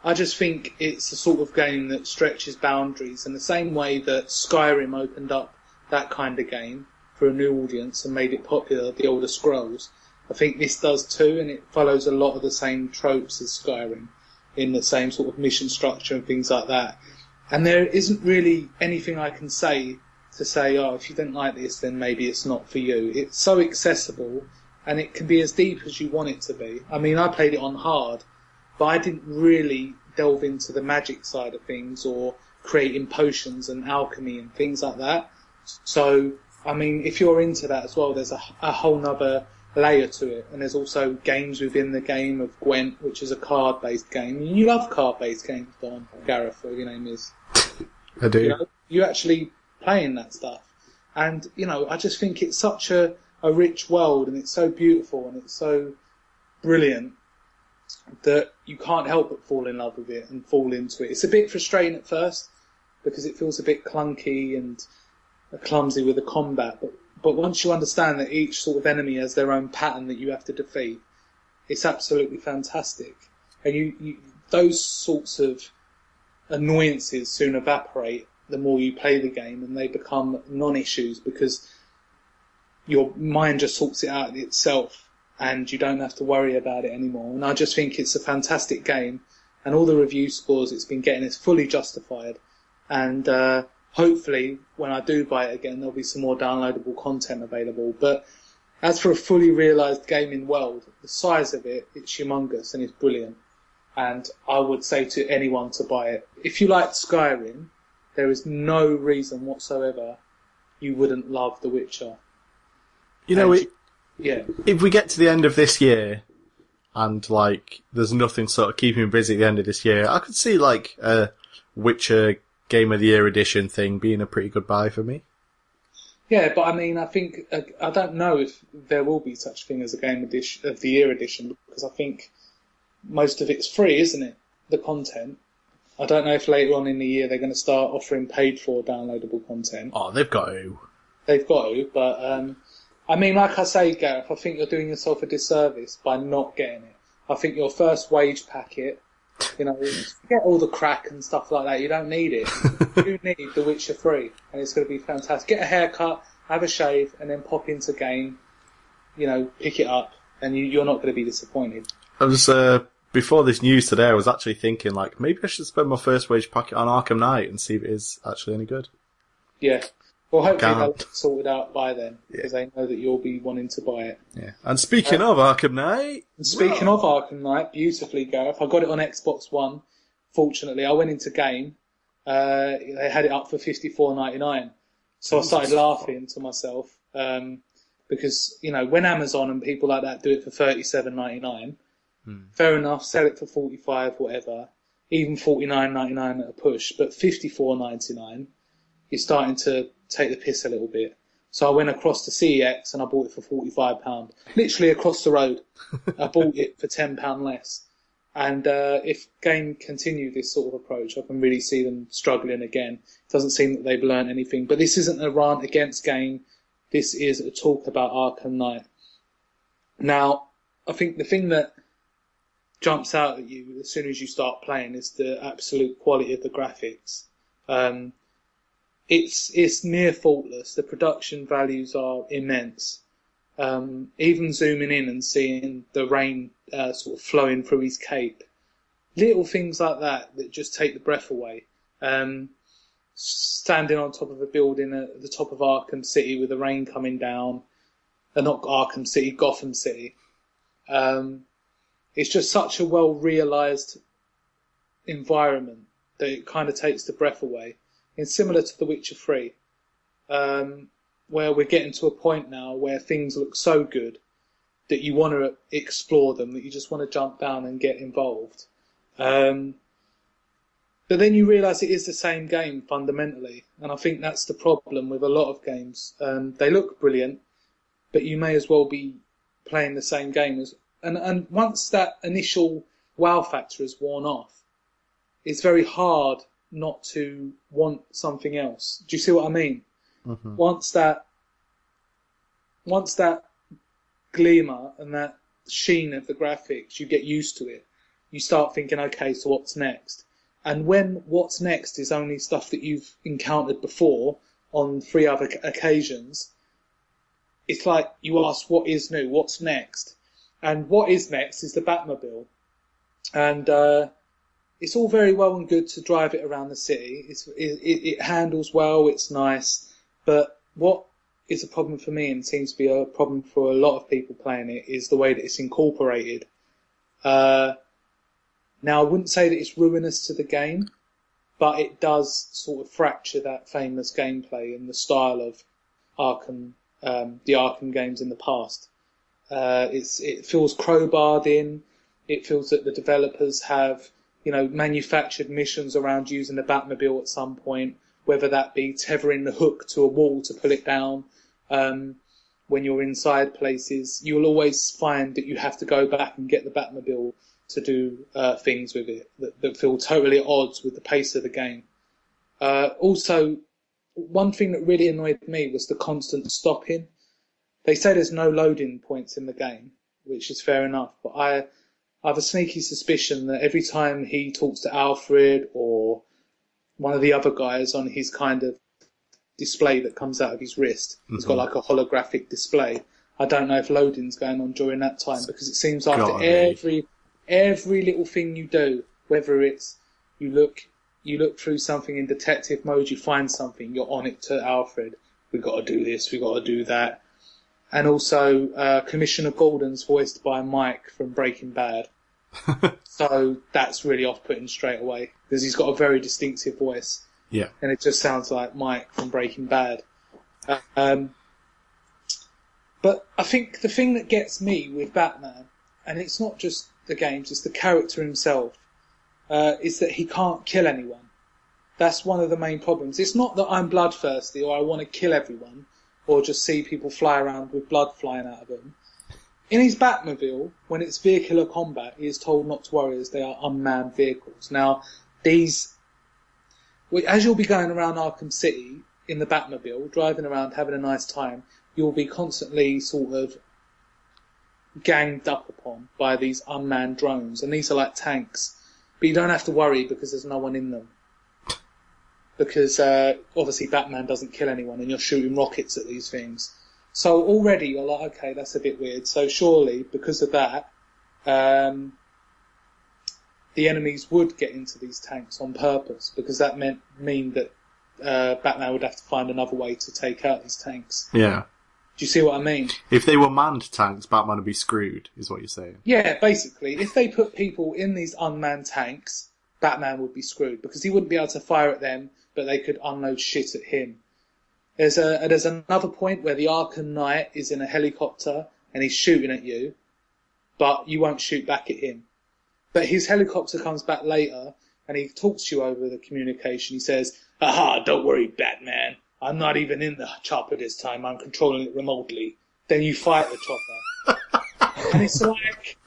I just think it's the sort of game that stretches boundaries in the same way that Skyrim opened up that kind of game for a new audience and made it popular, The Elder Scrolls. I think this does too, and it follows a lot of the same tropes as Skyrim in the same sort of mission structure and things like that. And there isn't really anything I can say to say, oh, if you don't like this, then maybe it's not for you. It's so accessible and it can be as deep as you want it to be. I mean, I played it on hard, but I didn't really delve into the magic side of things or creating potions and alchemy and things like that. So, I mean, if you're into that as well, there's a, a whole nother layer to it. And there's also games within the game of Gwent, which is a card-based game. You love card-based games, Don, Gareth, whatever your name is. I do. You know, you actually playing that stuff. And, you know, I just think it's such a, a rich world and it's so beautiful and it's so brilliant that you can't help but fall in love with it and fall into it. It's a bit frustrating at first because it feels a bit clunky and clumsy with the combat, but, but once you understand that each sort of enemy has their own pattern that you have to defeat, it's absolutely fantastic. And you, you those sorts of annoyances soon evaporate the more you play the game and they become non-issues because your mind just sorts it out itself and you don't have to worry about it anymore. And I just think it's a fantastic game and all the review scores it's been getting is fully justified. And, uh, hopefully when I do buy it again, there'll be some more downloadable content available. But as for a fully realised gaming world, the size of it, it's humongous and it's brilliant. And I would say to anyone to buy it. If you liked Skyrim, there is no reason whatsoever you wouldn't love The Witcher. You know, And- it, Yeah, if we get to the end of this year and like there's nothing sort of keeping me busy at the end of this year, I could see like a Witcher Game of the Year edition thing being a pretty good buy for me. yeah, but I mean, I think uh, I don't know if there will be such thing as a Game edition of the Year edition because I think most of it's free, isn't it? The content. I don't know if later on in the year they're going to start offering paid for downloadable content. Oh, they've got to. They've got to, but um, I mean, like I say, Gareth, I think you're doing yourself a disservice by not getting it. I think your first wage packet, you know, get all the crack and stuff like that. You don't need it. you need The Witcher 3, and it's going to be fantastic. Get a haircut, have a shave, and then pop into game. You know, pick it up, and you, you're not going to be disappointed. I was uh, before this news today. I was actually thinking like maybe I should spend my first wage packet on Arkham Knight and see if it is actually any good. Yeah. Well, hopefully Can't. they'll have it sorted out by then, because they know that you'll be wanting to buy it. Yeah. And speaking of Arkham Knight, speaking of Arkham Knight, beautifully, Gareth, I got it on Xbox One. Fortunately, I went into game. Uh, they had it up for fifty four ninety nine, so I started laughing to myself um, because you know when Amazon and people like that do it for thirty seven ninety nine, fair enough, sell it for forty five, whatever, even forty nine ninety nine at a push, but fifty four ninety nine, you're starting to take the piss a little bit. So I went across to CEX and I bought it for forty five pound, literally across the road. I bought it for ten pound less. And uh, if game continue this sort of approach, I can really see them struggling again. It doesn't seem that they've learned anything. But this isn't a rant against game. This is a talk about Arkham Knight. Now, I think the thing that jumps out at you as soon as you start playing is the absolute quality of the graphics. Um, it's it's near faultless. The production values are immense. Um, even zooming in and seeing the rain uh, sort of flowing through his cape, little things like that that just take the breath away. Um, standing on top of a building at the top of Arkham City with the rain coming down, and not Arkham City, Gotham City. Um, it's just such a well realised environment that it kind of takes the breath away. It's similar to The Witcher 3, um, where we're getting to a point now where things look so good that you want to explore them, that you just want to jump down and get involved. Um, But then you realise it is the same game fundamentally, and I think that's the problem with a lot of games. Um, they look brilliant, but you may as well be playing the same game as. And and once that initial wow factor is worn off, it's very hard not to want something else. Do you see what I mean? Mhm. Once that, once that glimmer and that sheen of the graphics, you get used to it. You start thinking, okay, so what's next? And when what's next is only stuff that you've encountered before on three other c- occasions, it's like you ask, what is new? What's next? And what is next is the Batmobile. And, uh, it's all very well and good to drive it around the city. It, it, it handles well, it's nice. But what is a problem for me and seems to be a problem for a lot of people playing it is the way that it's incorporated. Uh, now, I wouldn't say that it's ruinous to the game, but it does sort of fracture that famous gameplay and the style of Arkham, um, the Arkham games in the past. Uh, it feels crowbarred in. It feels that the developers have, you know, manufactured missions around using the Batmobile at some point, whether that be tethering the hook to a wall to pull it down. Um, when you're inside places, you'll always find that you have to go back and get the Batmobile to do uh, things with it that, that feel totally at odds with the pace of the game. Uh, also, one thing that really annoyed me was the constant stopping. They say there's no loading points in the game, which is fair enough, but I, I have a sneaky suspicion that every time he talks to Alfred or one of the other guys on his kind of display that comes out of his wrist, he's got mm-hmm. like a holographic display. I don't know if loading's going on during that time because it seems after Gotta every every little thing you do, whether it's you look you look through something in detective mode, you find something, you're on it to Alfred. We got to do this, we got to do that, and also uh, Commissioner Gordon's voiced by Mike from Breaking Bad. so that's really off-putting straight away because he's got a very distinctive voice Yeah. and it just sounds like Mike from Breaking Bad. Um, but I think the thing that gets me with Batman, and it's not just the games, it's the character himself, uh, is that he can't kill anyone. That's one of the main problems. It's not that I'm bloodthirsty or I want to kill everyone or just see people fly around with blood flying out of them. In his Batmobile, when it's vehicular combat, he is told not to worry as they are unmanned vehicles. Now, these as you'll be going around Arkham City in the Batmobile, driving around, having a nice time, you'll be constantly sort of ganged up upon by these unmanned drones, and these are like tanks. But you don't have to worry because there's no one in them. Because uh, obviously Batman doesn't kill anyone, and you're shooting rockets at these things. So already you're like, okay, that's a bit weird. So surely because of that, um, the enemies would get into these tanks on purpose because that meant mean that uh, Batman would have to find another way to take out these tanks. Yeah. Do you see what I mean? If they were manned tanks, Batman would be screwed, is what you're saying. Yeah, basically, if they put people in these unmanned tanks, Batman would be screwed because he wouldn't be able to fire at them, but they could unload shit at him. There's a there's another point where the Arkham Knight is in a helicopter and he's shooting at you, but you won't shoot back at him. But his helicopter comes back later and he talks to you over the communication. He says, "Aha, don't worry, Batman. I'm not even in the chopper this time. I'm controlling it remotely." Then you fight the chopper, and it's like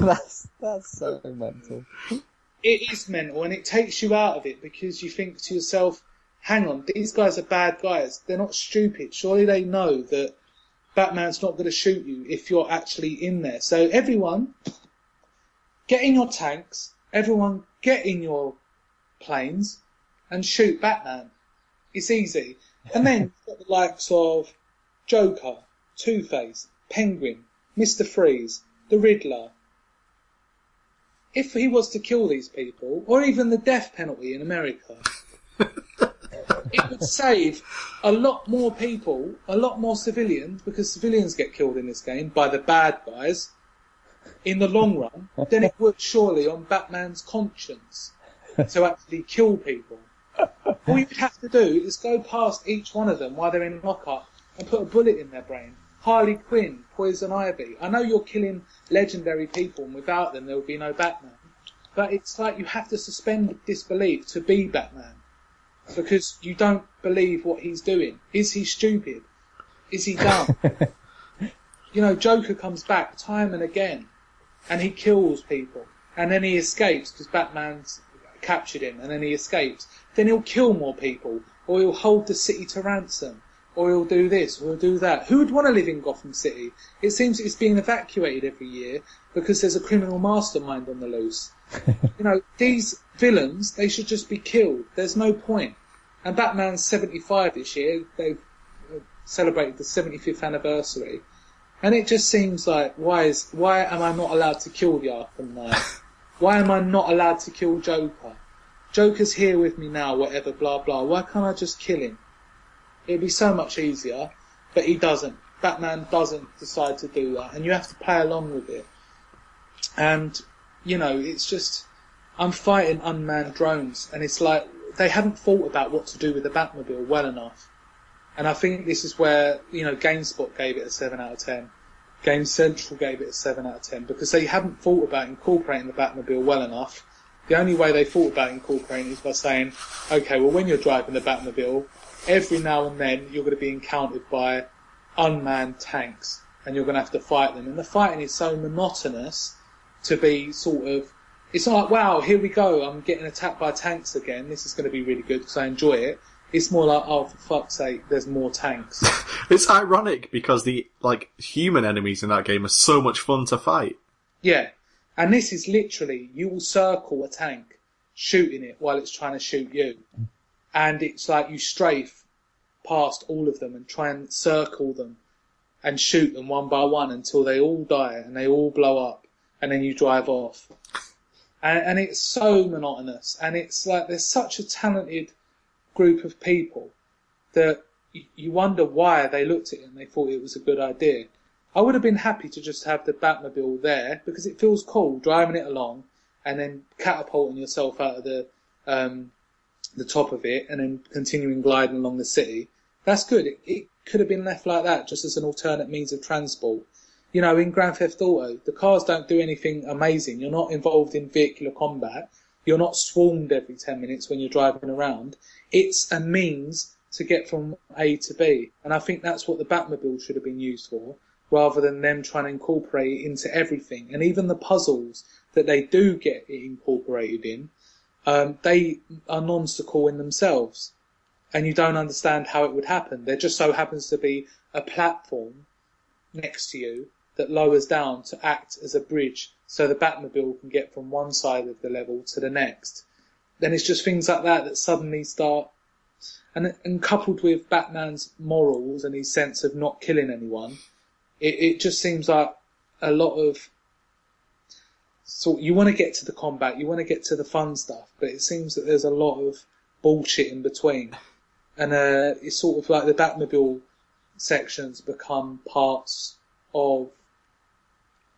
that's that's so mental. It is mental and it takes you out of it because you think to yourself, hang on, these guys are bad guys. They're not stupid. Surely they know that Batman's not going to shoot you if you're actually in there. So everyone, get in your tanks. Everyone, get in your planes and shoot Batman. It's easy. And then you've got the likes of Joker, Two-Face, Penguin, Mr. Freeze, the Riddler, if he was to kill these people, or even the death penalty in America, it would save a lot more people, a lot more civilians, because civilians get killed in this game by the bad guys in the long run, than it would surely on Batman's conscience to actually kill people. All you'd have to do is go past each one of them while they're in lockup and put a bullet in their brain. Harley Quinn, Poison Ivy. I know you're killing legendary people, and without them there would be no Batman. but it's like you have to suspend disbelief to be Batman because you don't believe what he's doing. Is he stupid? Is he dumb? you know, Joker comes back time and again, and he kills people, and then he escapes because Batman's captured him, and then he escapes. Then he'll kill more people, or he'll hold the city to ransom, or he'll do this, or he'll do that. Who would want to live in Gotham City? It seems it's being evacuated every year because there's a criminal mastermind on the loose. you know, these villains, they should just be killed. There's no point. And Batman's 75 this year. They've uh, celebrated the 75th anniversary. And it just seems like, why is, why am I not allowed to kill the Arkham Knight? Why am I not allowed to kill Joker? Joker's here with me now, whatever, blah blah. Why can't I just kill him? It'd be so much easier, but he doesn't. Batman doesn't decide to do that, and you have to play along with it. And, you know, it's just, I'm fighting unmanned drones, and it's like, they haven't thought about what to do with the Batmobile well enough. And I think this is where, you know, GameSpot gave it a 7 out of 10. Game Central gave it a 7 out of 10 because they haven't thought about incorporating the Batmobile well enough. The only way they thought about incorporating is by saying, okay, well when you're driving the Batmobile, every now and then you're going to be encountered by unmanned tanks and you're going to have to fight them. And the fighting is so monotonous to be sort of, it's not like, wow, here we go, I'm getting attacked by tanks again, this is going to be really good because I enjoy it. It's more like, oh, for fuck's sake, there's more tanks. It's ironic because the like human enemies in that game are so much fun to fight. Yeah. And this is literally, you will circle a tank, shooting it while it's trying to shoot you. And it's like you strafe past all of them and try and circle them and shoot them one by one until they all die and they all blow up and then you drive off. And, and it's so monotonous and it's like there's such a talented group of people that you, wonder why they looked at it and they thought it was a good idea. I would have been happy to just have the Batmobile there because it feels cool driving it along and then catapulting yourself out of the um, the top of it and then continuing gliding along the city. That's good. It, it could have been left like that just as an alternate means of transport. You know, in Grand Theft Auto, the cars don't do anything amazing. You're not involved in vehicular combat. You're not swarmed every 10 minutes when you're driving around. It's a means to get from A to B. And I think that's what the Batmobile should have been used for, rather than them trying to incorporate it into everything. And even the puzzles that they do get it incorporated in, um, they are nonsensical in themselves. And you don't understand how it would happen. There just so happens to be a platform next to you that lowers down to act as a bridge so the Batmobile can get from one side of the level to the next. Then it's just things like that that suddenly start, and, and coupled with Batman's morals and his sense of not killing anyone, it, it just seems like a lot of, so you want to get to the combat, you want to get to the fun stuff, but it seems that there's a lot of bullshit in between. And uh, it's sort of like the Batmobile sections become parts of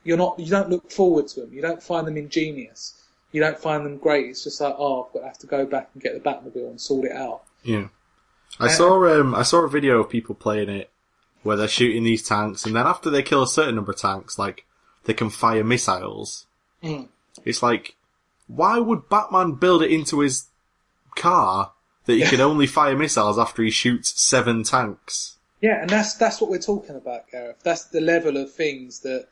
you're not you don't look forward to them. You don't find them ingenious. You don't find them great. It's just like, oh, I've got to have to go back and get the Batmobile and sort it out. Yeah. I saw um I saw a video of people playing it where they're shooting these tanks and then after they kill a certain number of tanks, like they can fire missiles. Mm. It's like why would Batman build it into his car that he can only fire missiles after he shoots seven tanks? Yeah, and that's that's what we're talking about, Gareth. That's the level of things that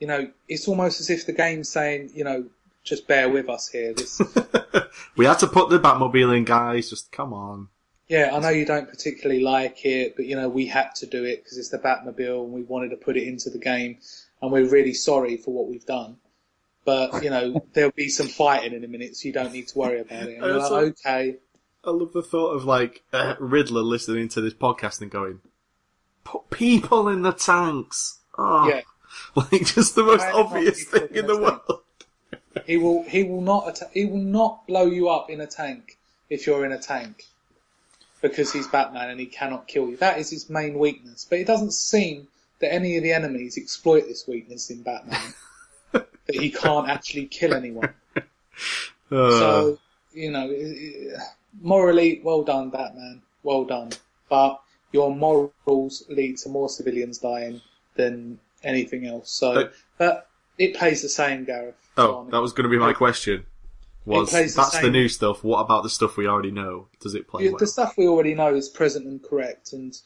you know. It's almost as if the game's saying, you know, just bear with us here. This, we had to put the Batmobile in, guys. Just come on. yeah, I know you don't particularly like it, but you know we had to do it because it's the Batmobile, and we wanted to put it into the game, and we're really sorry for what we've done. But you know there'll be some fighting in a minute, so you don't need to worry about it. And you're like, okay, I love the thought of like uh, Riddler listening to this podcast and going, "Put people in the tanks." Oh, yeah. like just the most obvious thing in in the the world. He will he will not atta- he will not blow you up in a tank if you're in a tank because he's Batman and he cannot kill you. That is his main weakness. But it doesn't seem that any of the enemies exploit this weakness in Batman. that he can't actually kill anyone. Uh, So you know, morally, well done, Batman. Well done. But your morals lead to more civilians dying than anything else. So, But- but it pays the same, Gareth. oh, that was going to be my question. was plays the that's the new stuff. What about the stuff we already know? Does it play Yeah, well? the stuff we already know is present and correct, and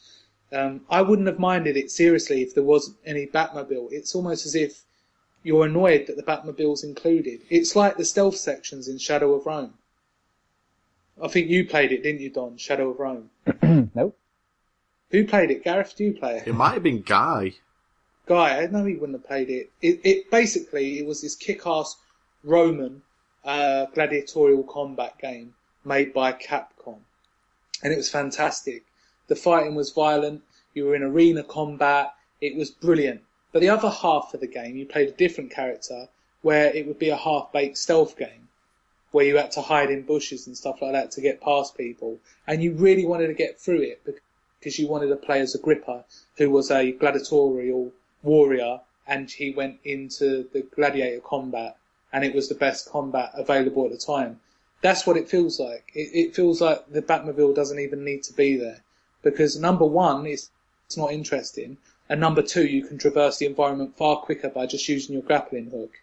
um, I wouldn't have minded it seriously if there wasn't any Batmobile. It's almost as if you're annoyed that the Batmobile's included. It's like the stealth sections in Shadow of Rome. I think you played it, didn't you, Don? Shadow of Rome. nope. Who played it? Gareth, do you play it? It might have been Guy. Guy, I know he wouldn't have played it. It, it basically it was this kick-ass Roman uh, gladiatorial combat game made by Capcom, and it was fantastic. The fighting was violent. You were in arena combat. It was brilliant. But the other half of the game, you played a different character, where it would be a half-baked stealth game, where you had to hide in bushes and stuff like that to get past people, and you really wanted to get through it because you wanted to play as Agrippa, who was a gladiatorial warrior, and he went into the gladiator combat, and it was the best combat available at the time. That's what it feels like. It, it feels like the Batmobile doesn't even need to be there because number one, it's, it's not interesting, and number two, you can traverse the environment far quicker by just using your grappling hook.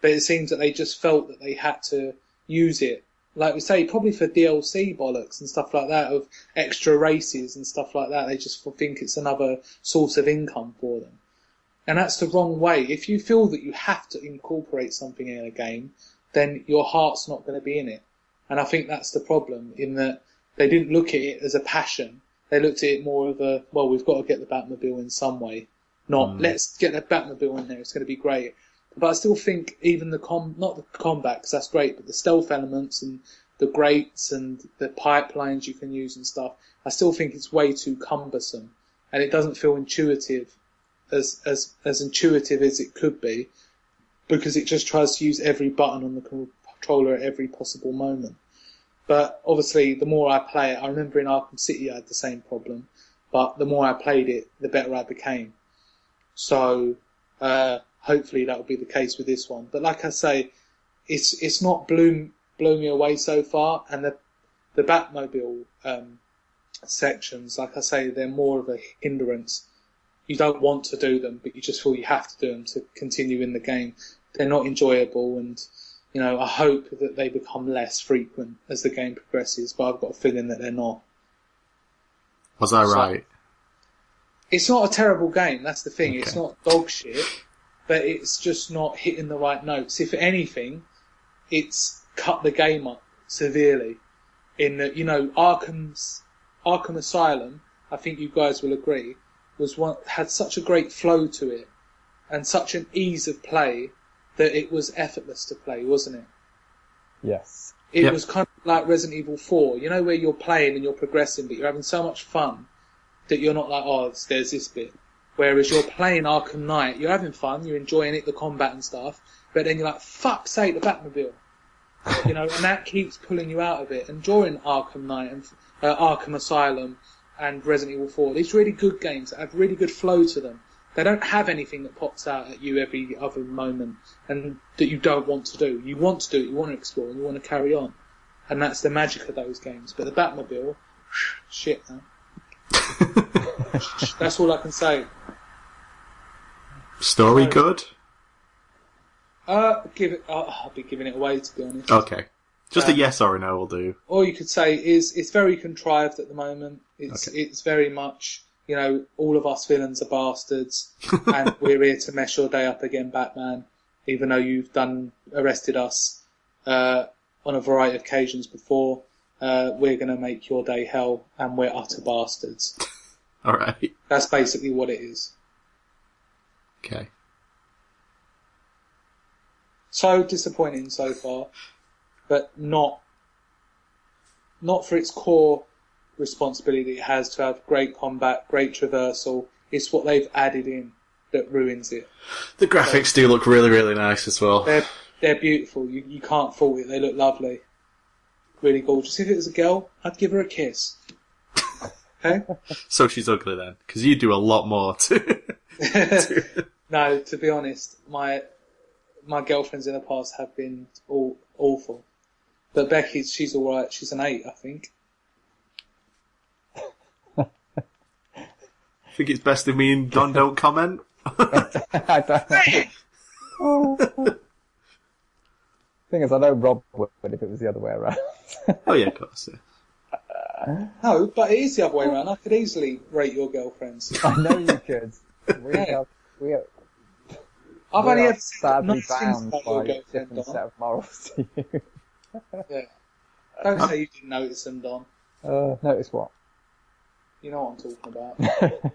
But it seems that they just felt that they had to use it, like we say, probably for DLC bollocks and stuff like that, of extra races and stuff like that. They just think it's another source of income for them. And that's the wrong way. If you feel that you have to incorporate something in a game, then your heart's not going to be in it. And I think that's the problem in that they didn't look at it as a passion. They looked at it more of a, well, we've got to get the Batmobile in some way. Not, hmm. let's get the Batmobile in there, it's going to be great. But I still think even the com, not the combat, because that's great, but the stealth elements and the grates and the pipelines you can use and stuff, I still think it's way too cumbersome. And it doesn't feel intuitive as, as, as intuitive as it could be because it just tries to use every button on the controller at every possible moment. But obviously, the more I play it, I remember in Arkham City I had the same problem, but the more I played it, the better I became. So, uh, hopefully that will be the case with this one. But like I say, it's, it's not blew, blew me away so far, and the, the Batmobile, um, sections, like I say, they're more of a hindrance. You don't want to do them, but you just feel you have to do them to continue in the game. They're not enjoyable, and you know I hope that they become less frequent as the game progresses. But I've got a feeling that they're not. Was I So- right? It's not a terrible game. That's the thing. It's not dog shit, but it's just not hitting the right notes. If anything, it's cut the game up severely. In that, you know, Arkham's Arkham Asylum, I think you guys will agree, was one had such a great flow to it and such an ease of play that it was effortless to play, wasn't it? Yes. It Yep. was kind of like Resident Evil 4, you know, where you're playing and you're progressing, but you're having so much fun that you're not like, oh, there's this bit. Whereas you're playing Arkham Knight, you're having fun, you're enjoying it, the combat and stuff, but then you're like, fuck's sake, the Batmobile. you know, and that keeps pulling you out of it. And during Arkham Knight and uh, Arkham Asylum and Resident Evil 4, these really good games that have really good flow to them. They don't have anything that pops out at you every other moment and that you don't want to do. You want to do it, you want to explore, and you want to carry on. And that's the magic of those games. But the Batmobile, shit, man. That's all I can say. Story Right. good? Uh, give it. Uh, I'll be giving it away to be honest. Okay. Just a Um, yes or a no will do. All you could say is it's very contrived at the moment. It's Okay. it's very much you know all of us villains are bastards, and we're here to mess your day up again, Batman. Even though you've done arrested us uh, on a variety of occasions before, uh, we're going to make your day hell, and we're utter bastards. Alright. That's basically what it is. Okay. so disappointing so far, but not not for its core responsibility it has to have great combat, great traversal. It's what they've added in that ruins it. The graphics do look really, really nice as well. They're they're beautiful. You you can't fault it. They look lovely, really gorgeous. If it was a girl, I'd give her a kiss. Okay. So she's ugly then, because you do a lot more to. no, to be honest, my my girlfriends in the past have been all awful. But Becky, she's all right. She's an eight, I think. Think it's best if me and Don don't comment. I don't know. Thing is, I know Rob would if it was the other way around. Oh yeah, of course. Yeah. No, but it is the other way around. I could easily rate your girlfriends. I know you could. We Yeah. are, we are, I've we only are ever said sadly nice things bound about by your a girlfriend, different Don. set of morals to you. Yeah. Don't say you didn't notice them, Don. Uh, notice what? You know what I'm talking about.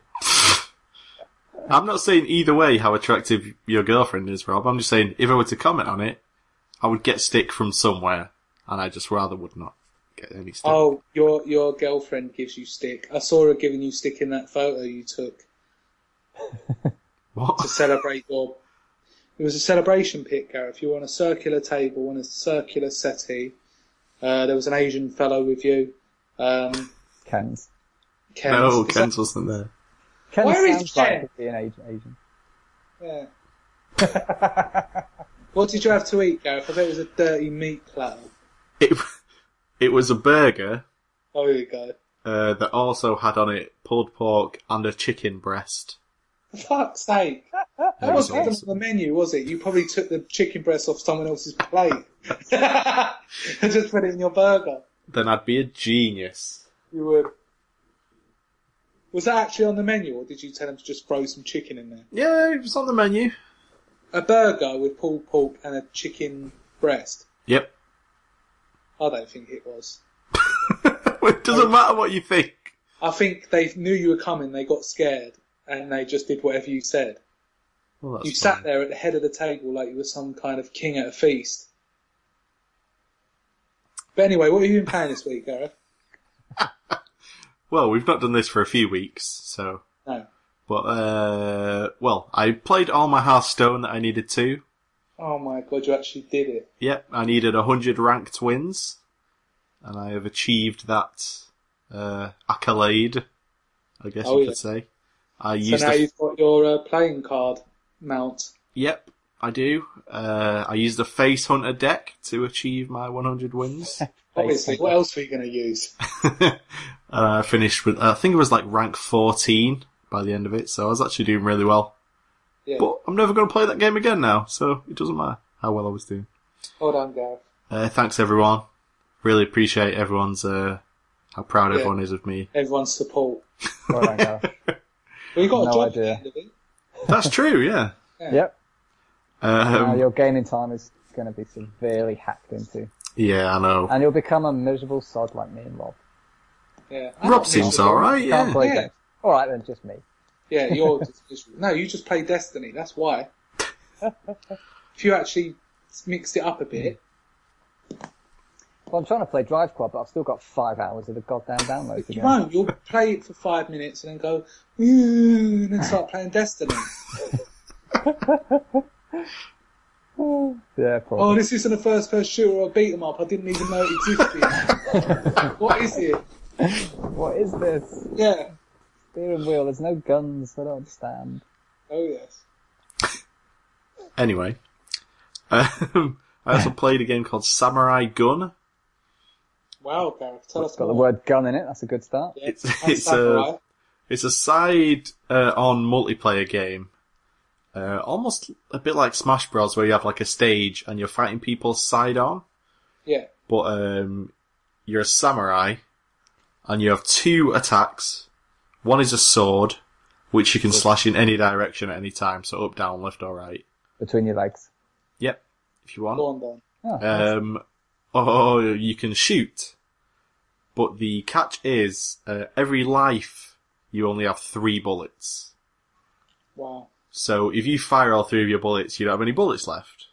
I'm not saying either way how attractive your girlfriend is, Rob. I'm just saying if I were to comment on it, I would get stick from somewhere, and I just rather would not get any stick. Oh, your your girlfriend gives you stick. I saw her giving you stick in that photo you took what? to celebrate your. It was a celebration pic, Gareth. You were on a circular table on a circular settee. Uh, there was an Asian fellow with you. Um, Kenan. Ken. no, is that- Kenan wasn't there. Ken Where is sounds like Ken? he'd Asian. Asian. Yeah. What did you have to eat, Gareth? I bet it was a dirty meat platter. It, it was a burger Oh, here we go. uh, that also had on it pulled pork and a chicken breast. For fuck's sake. That That was wasn't awesome. on the menu, was it? You probably took the chicken breast off someone else's plate. and just put it in your burger. Then I'd be a genius. You would. Was that actually on the menu, or did you tell them to just throw some chicken in there? Yeah, it was on the menu. A burger with pulled pork and a chicken breast. Yep. I don't think it was. it doesn't matter what you think. I think they knew you were coming, they got scared, and they just did whatever you said. Well, that's You sat fine. there at the head of the table like you were some kind of king at a feast. But anyway, what have you been playing this week, Gareth? Well, we've not done this for a few weeks, so. No. But, uh, well, I played all my Hearthstone that I needed to. Oh my god, you actually did it. Yep, I needed 100 ranked wins, and I have achieved that, uh, accolade, I guess Oh, you yeah. could say. I So used now a, you've got your uh, playing card mount. yep, I do. Uh, I used the Face Hunter deck to achieve my 100 wins. Obviously, what else were you going to use? and I finished with, I think it was like rank 14 by the end of it, so I was actually doing really well. Yeah. But I'm never going to play that game again now, so it doesn't matter how well I was doing. Hold on, Gareth. Uh, thanks everyone. Really appreciate everyone's, uh, how proud Yeah. everyone is of me. Everyone's support. Well done, Gareth. Well, you got No a job idea. at the end of it. That's true, yeah. Yep. Now Um, your gaming time is going to be severely hacked into. yeah, I know. And you'll become a miserable sod like me and Rob. Yeah. Rob seems alright, Can't yeah. play Yeah. games. Alright then, just me. Yeah, you're just, just- no, you just play Destiny. That's why. if you actually mixed it up a bit, Well, I'm trying to play Drive Club, but I've still got five hours of the goddamn download to you go. won't. You'll play it for five minutes and then go, and then start playing Destiny. Yeah, probably. Oh, this isn't a first-person shooter or beat 'em up. I didn't even know it existed. what is it? What is this? Yeah. Steering wheel, there's no guns, I don't understand. Oh yes. Anyway. Um, I also played a game called Samurai Gun. Wow, Gareth, tell us It's got the more. word gun in it, that's a good start. Yeah, It's- that's it's, Samurai. It's a side uh, on multiplayer game. Uh, almost a bit like Smash Bros, where you have like a stage and you're fighting people side on. yeah. But um, you're a samurai, and you have two attacks. One is a sword, which you can slash in any direction at any time, so up, down, left, or right. Between your legs. Yep, if you want. Go on, Don. Oh, nice. Um, or you can shoot. But the catch is, uh, every life, you only have three bullets. Wow. So if you fire all three of your bullets, you don't have any bullets left.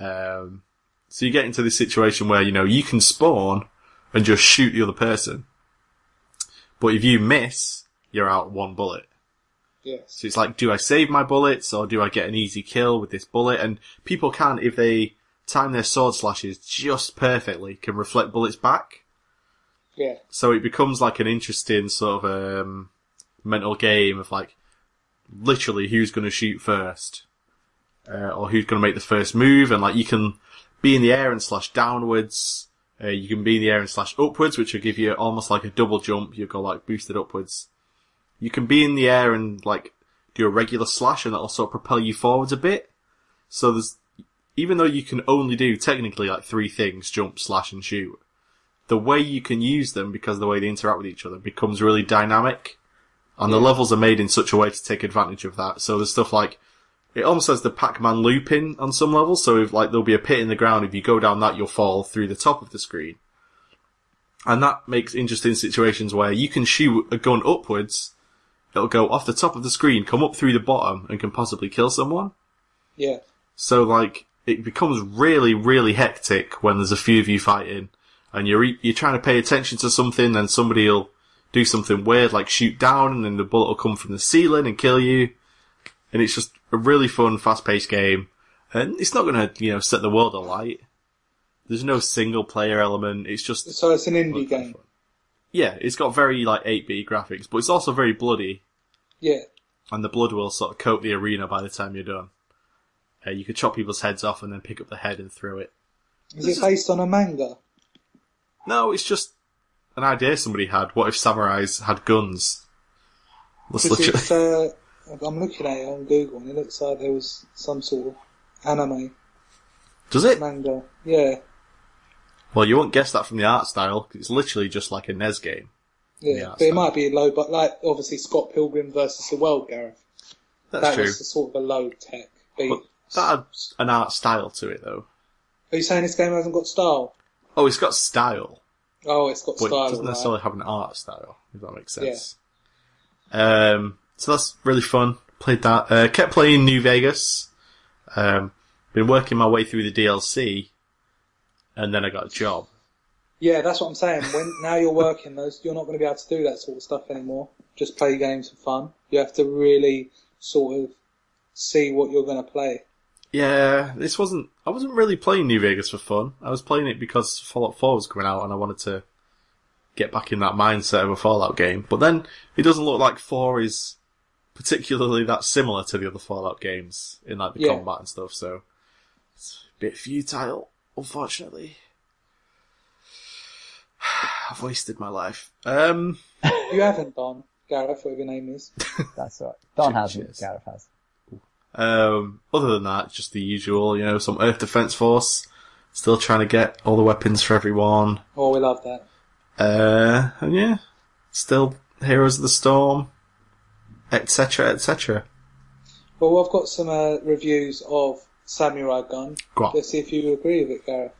Um, so you get into this situation where, you know, you can spawn and just shoot the other person. But if you miss, you're out one bullet. Yes. So it's like, do I save my bullets or do I get an easy kill with this bullet? And people can, if they time their sword slashes just perfectly, can reflect bullets back. Yeah. So it becomes like an interesting sort of um, mental game of like literally who's going to shoot first, uh, or who's going to make the first move, and like you can be in the air and slash downwards. Uh, you can be in the air and slash upwards, which will give you almost like a double jump. You go like boosted upwards. You can be in the air and like do a regular slash, and that'll sort of propel you forwards a bit. So there's even though you can only do technically like three things, jump, slash, and shoot, the way you can use them because the way they interact with each other becomes really dynamic. And the levels are made in such a way to take advantage of that. So there's stuff like, it almost has the Pac-Man looping on some levels. So if like there'll be a pit in the ground, if you go down that, you'll fall through the top of the screen. And that makes interesting situations where you can shoot a gun upwards, it'll go off the top of the screen, come up through the bottom, and can possibly kill someone. Yeah. So like, it becomes really, really hectic when there's a few of you fighting, and you're you're trying to pay attention to something, and somebody'll do something weird like shoot down, and then the bullet will come from the ceiling and kill you. And it's just a really fun, fast-paced game, and it's not going to you know set the world alight. There's no single player element. It's just So it's an indie game. yeah, it's got very like 8-bit graphics, but it's also very bloody, Yeah. and the blood will sort of coat the arena by the time you're done. Uh, you could chop people's heads off and then pick up the head and throw it. Is it based on a manga? No, it's just an idea somebody had. What if samurais had guns? That's literally. uh, I'm looking at it on Google and it looks like there was some sort of anime Does it? manga. Yeah. Well, you won't guess that from the art style. 'cause It's literally just like a NES game. Yeah, but it might be low, but like obviously Scott Pilgrim versus the World, Gareth. That's that true. was the sort of a low tech beat. But that had an art style to it, though. Are you saying this game hasn't got style? Oh, it's got style, Oh, it's got but style. it doesn't right. necessarily have an art style. If that makes sense. Um, so that's really fun. Played that. Uh, kept playing New Vegas. Um, been working my way through the DLC, and then I got a job. Yeah, that's what I'm saying. When now you're working, those you're not going to be able to do that sort of stuff anymore. Just play games for fun. You have to really sort of see what you're going to play. Yeah, this wasn't. I wasn't really playing New Vegas for fun. I was playing it because Fallout 4 was coming out, and I wanted to get back in that mindset of a Fallout game. But then it doesn't look like 4 is particularly that similar to the other Fallout games in like the Yeah. combat and stuff. So it's a bit futile, unfortunately. I've wasted my life. Um, You haven't Don. Gareth, whatever your name is. That's right. Don hasn't. Gareth has. Um, other than that, just the usual, you know, some Earth Defense Force. Still trying to get all the weapons for everyone. Oh, we love that. Uh, and yeah, still Heroes of the Storm, etc., etc. Well, I've got some uh, reviews of Samurai Gun. Go on. Let's see if you agree with it, Gareth.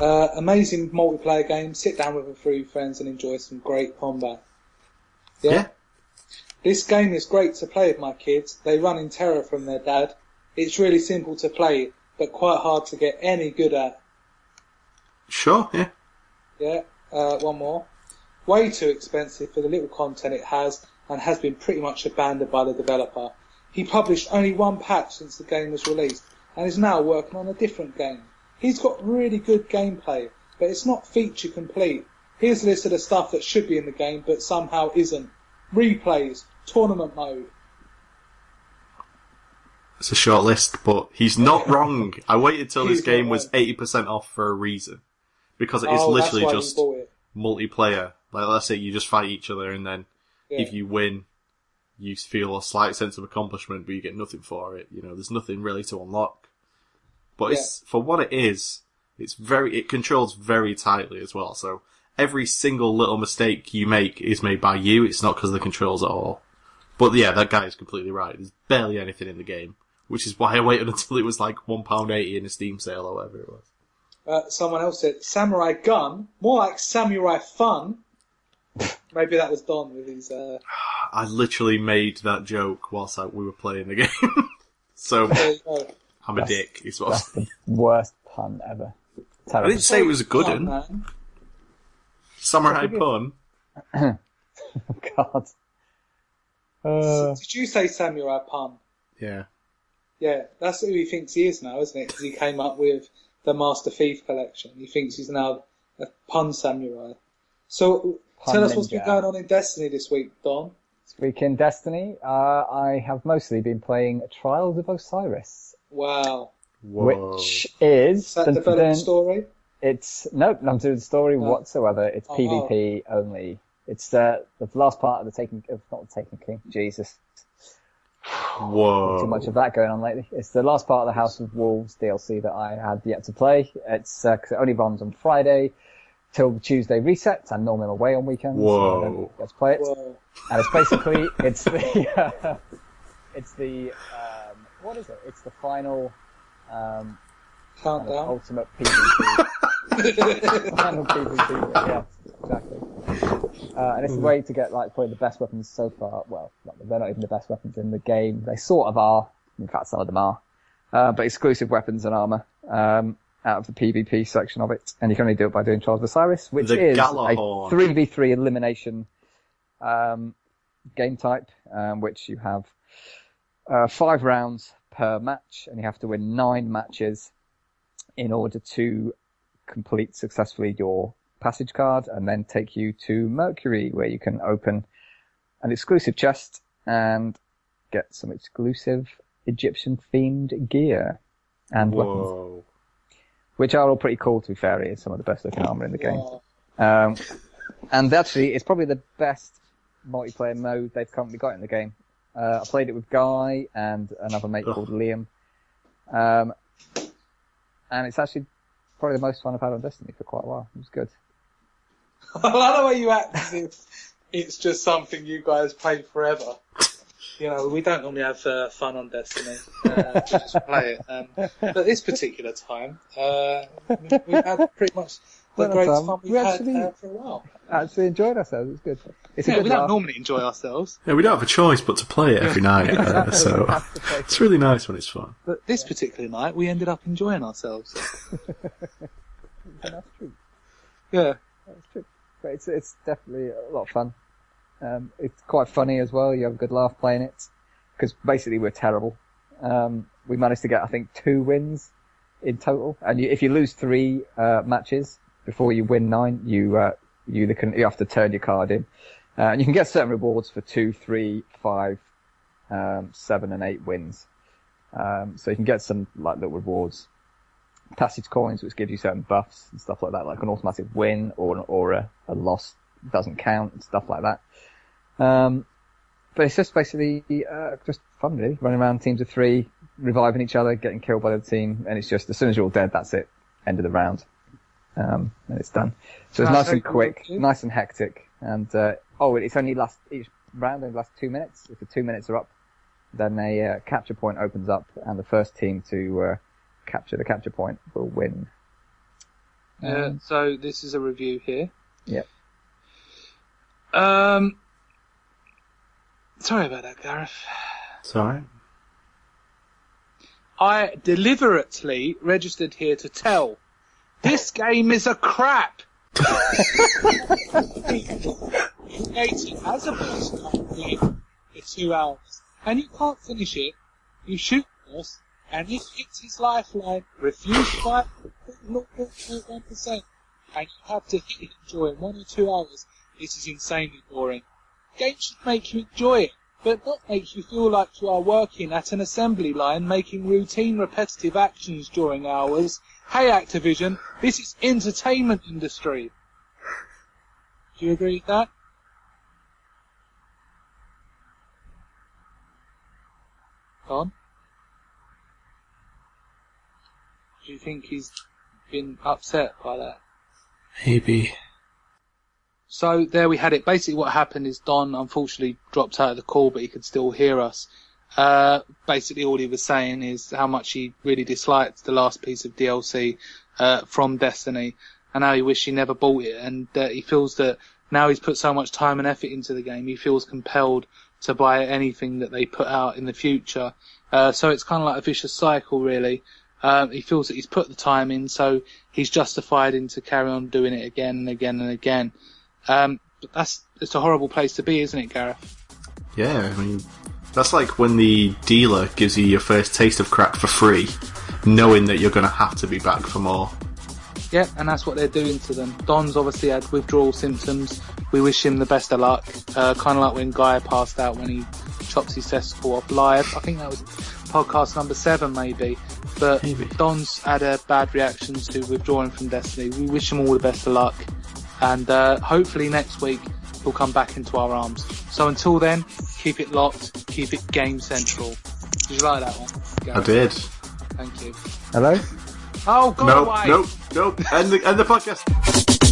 Uh, amazing multiplayer game. Sit down with a few friends and enjoy some great combat. Yeah. This game is great to play with my kids. They run in terror from their dad. It's really simple to play, but quite hard to get any good at. Sure, yeah. Yeah, uh, one more. Way too expensive for the little content it has and has been pretty much abandoned by the developer. He published only one patch since the game was released and is now working on a different game. He's got really good gameplay, but it's not feature complete. Here's a list of the stuff that should be in the game but somehow isn't. Replays, tournament mode. It's a short list, but he's not wrong. I waited till this He's not game was wrong. 80% off for a reason. Because it is oh, literally just you bought it. multiplayer. Like, let's say you just fight each other and then Yeah. if you win, you feel a slight sense of accomplishment, but you get nothing for it. You know, there's nothing really to unlock. But it's, for what it is, it's very, it controls very tightly as well. So every single little mistake you make is made by you. It's not because of the controls at all. But yeah, that guy is completely right. There's barely anything in the game, which is why I waited until it was like £1.80 in a Steam sale or whatever it was. Uh, someone else said Samurai Gun, more like Samurai Fun. Maybe that was Don with his. Uh, I literally made that joke whilst I, we were playing the game. so there you go. I'm a dick. Is what That's the worst pun ever. I didn't say it was a good Come one. Samurai Forgive- pun. God. Uh, Did you say Samurai Pun? Yeah. Yeah, that's who he thinks he is now, isn't it? Because he came up with the Master Thief collection. He thinks he's now a pun samurai. So, Pun tell us what's been going on in Destiny this week, Don. this week in Destiny, uh, I have mostly been playing Trials of Osiris, Wow. Whoa. which is Is that dun, dun, dun, story? It's nope, not to do the story No. whatsoever. It's Oh, PvP only. It's the the last part of the Taken of not the Taken King. Jesus. Whoa. too much of that going on lately. It's the last part of the House of Wolves DLC that I had yet to play. It's uh 'cause it only runs on Friday till the Tuesday reset. I'm normally away on weekends. So I Whoa. don't get to play it. Whoa. And it's basically it's the uh, it's the um, what is it? It's the final um, kind of Countdown. ultimate PvP. final PvP. Yeah, exactly. Uh, and it's a way to get like probably the best weapons so far. Well, not, they're not even the best weapons in the game. They sort of are. In fact, some of them are. Uh, but exclusive weapons and armor um, out of the PvP section of it, and you can only do it by doing Trials of Osiris, which The is a 3v3 elimination um, game type, um, which you have uh, five rounds per match, and you have to win nine matches in order to complete successfully your passage card, and then take you to Mercury, where you can open an exclusive chest and get some exclusive Egyptian themed gear and weapons, which are all pretty cool. To be fair, it is some of the best looking armor in the game. Wow. Um, and actually, it's probably the best multiplayer mode they've currently got in the game. Uh, I played it with Guy and another mate Ugh. called Liam. Um, and it's actually probably the most fun I've had on Destiny for quite a while. It was good. I like the way you act as if it's just something you guys play forever. You know, we don't normally have uh, fun on Destiny. Uh, we just play it. Um, but this particular time, uh, we've had pretty much the Well, greatest fun we've we had actually- uh, for a while. Actually enjoyed ourselves. It was good. It's a Yeah, good we don't laugh. normally enjoy ourselves, Yeah, we don't have a choice but to play it every night, uh, Exactly, so we have to play it's really nice when it's fun. but this particular night we ended up enjoying ourselves. And that's true. Yeah. But it's it's definitely a lot of fun. Um, it's quite funny as well. You have a good laugh playing it because basically we're terrible. Um, we managed to get I think two wins in total, and you, if you lose three uh, matches before you win nine, you uh, you can you have to turn your card in, uh, and you can get certain rewards for two, three, five, um, seven, and eight wins. Um, so you can get some like little rewards passage coins, which gives you certain buffs and stuff like that, like an automatic win or an, or a, a loss doesn't count and stuff like that. Um, but it's just basically uh, just fun, really, running around teams of three, reviving each other, getting killed by the team, and it's just as soon as you're all dead, that's it, end of the round, um, and it's done. So it's nice and quick, nice and hectic, and uh, oh, it's only last each round only lasts two minutes. If the two minutes are up, then a uh, capture point opens up, and the first team to uh, capture the capture point will win. Uh, so this is a review here. Yep. Um, sorry about that, Gareth. Sorry. I deliberately registered here to tell this game is a crap. Created as a boss game for two hours, and you can't finish it. You shoot the boss, and it hits his lifeline, refused by 0.1%, and you have to hit it during one or two hours. This is insanely boring. Games should make you enjoy it, but not make you feel like you are working at an assembly line making routine repetitive actions during hours. Hey Activision, this is entertainment industry. Do you agree with that? Don? Do you think he's been upset by that? Maybe. So there we had it. Basically what happened is Don unfortunately dropped out of the call, but he could still hear us. Uh, basically all he was saying is how much he really disliked the last piece of DLC, uh, from Destiny and how he wished he never bought it and uh, he feels that now he's put so much time and effort into the game, he feels compelled to buy anything that they put out in the future. Uh, so it's kind of like a vicious cycle really. Um, he feels that he's put the time in, so he's justified in to carry on doing it again and again and again. Um, but that's it's a horrible place to be, isn't it, Gareth? Yeah, I mean, that's like when the dealer gives you your first taste of crack for free, knowing that you're going to have to be back for more. Yeah, and that's what they're doing to them. Don's obviously had withdrawal symptoms. We wish him the best of luck. Uh, kind of like when Guy passed out when he chops his testicle off live. I think that was podcast number seven, maybe. But Maybe. Don's had a bad reaction to withdrawing from Destiny. We wish him all the best of luck. And uh, hopefully next week he'll come back into our arms. So until then, keep it locked, keep it game central. Did you like that one? I did. Thank you. Hello? Oh, go Nope, away. nope, nope. End the, end the podcast.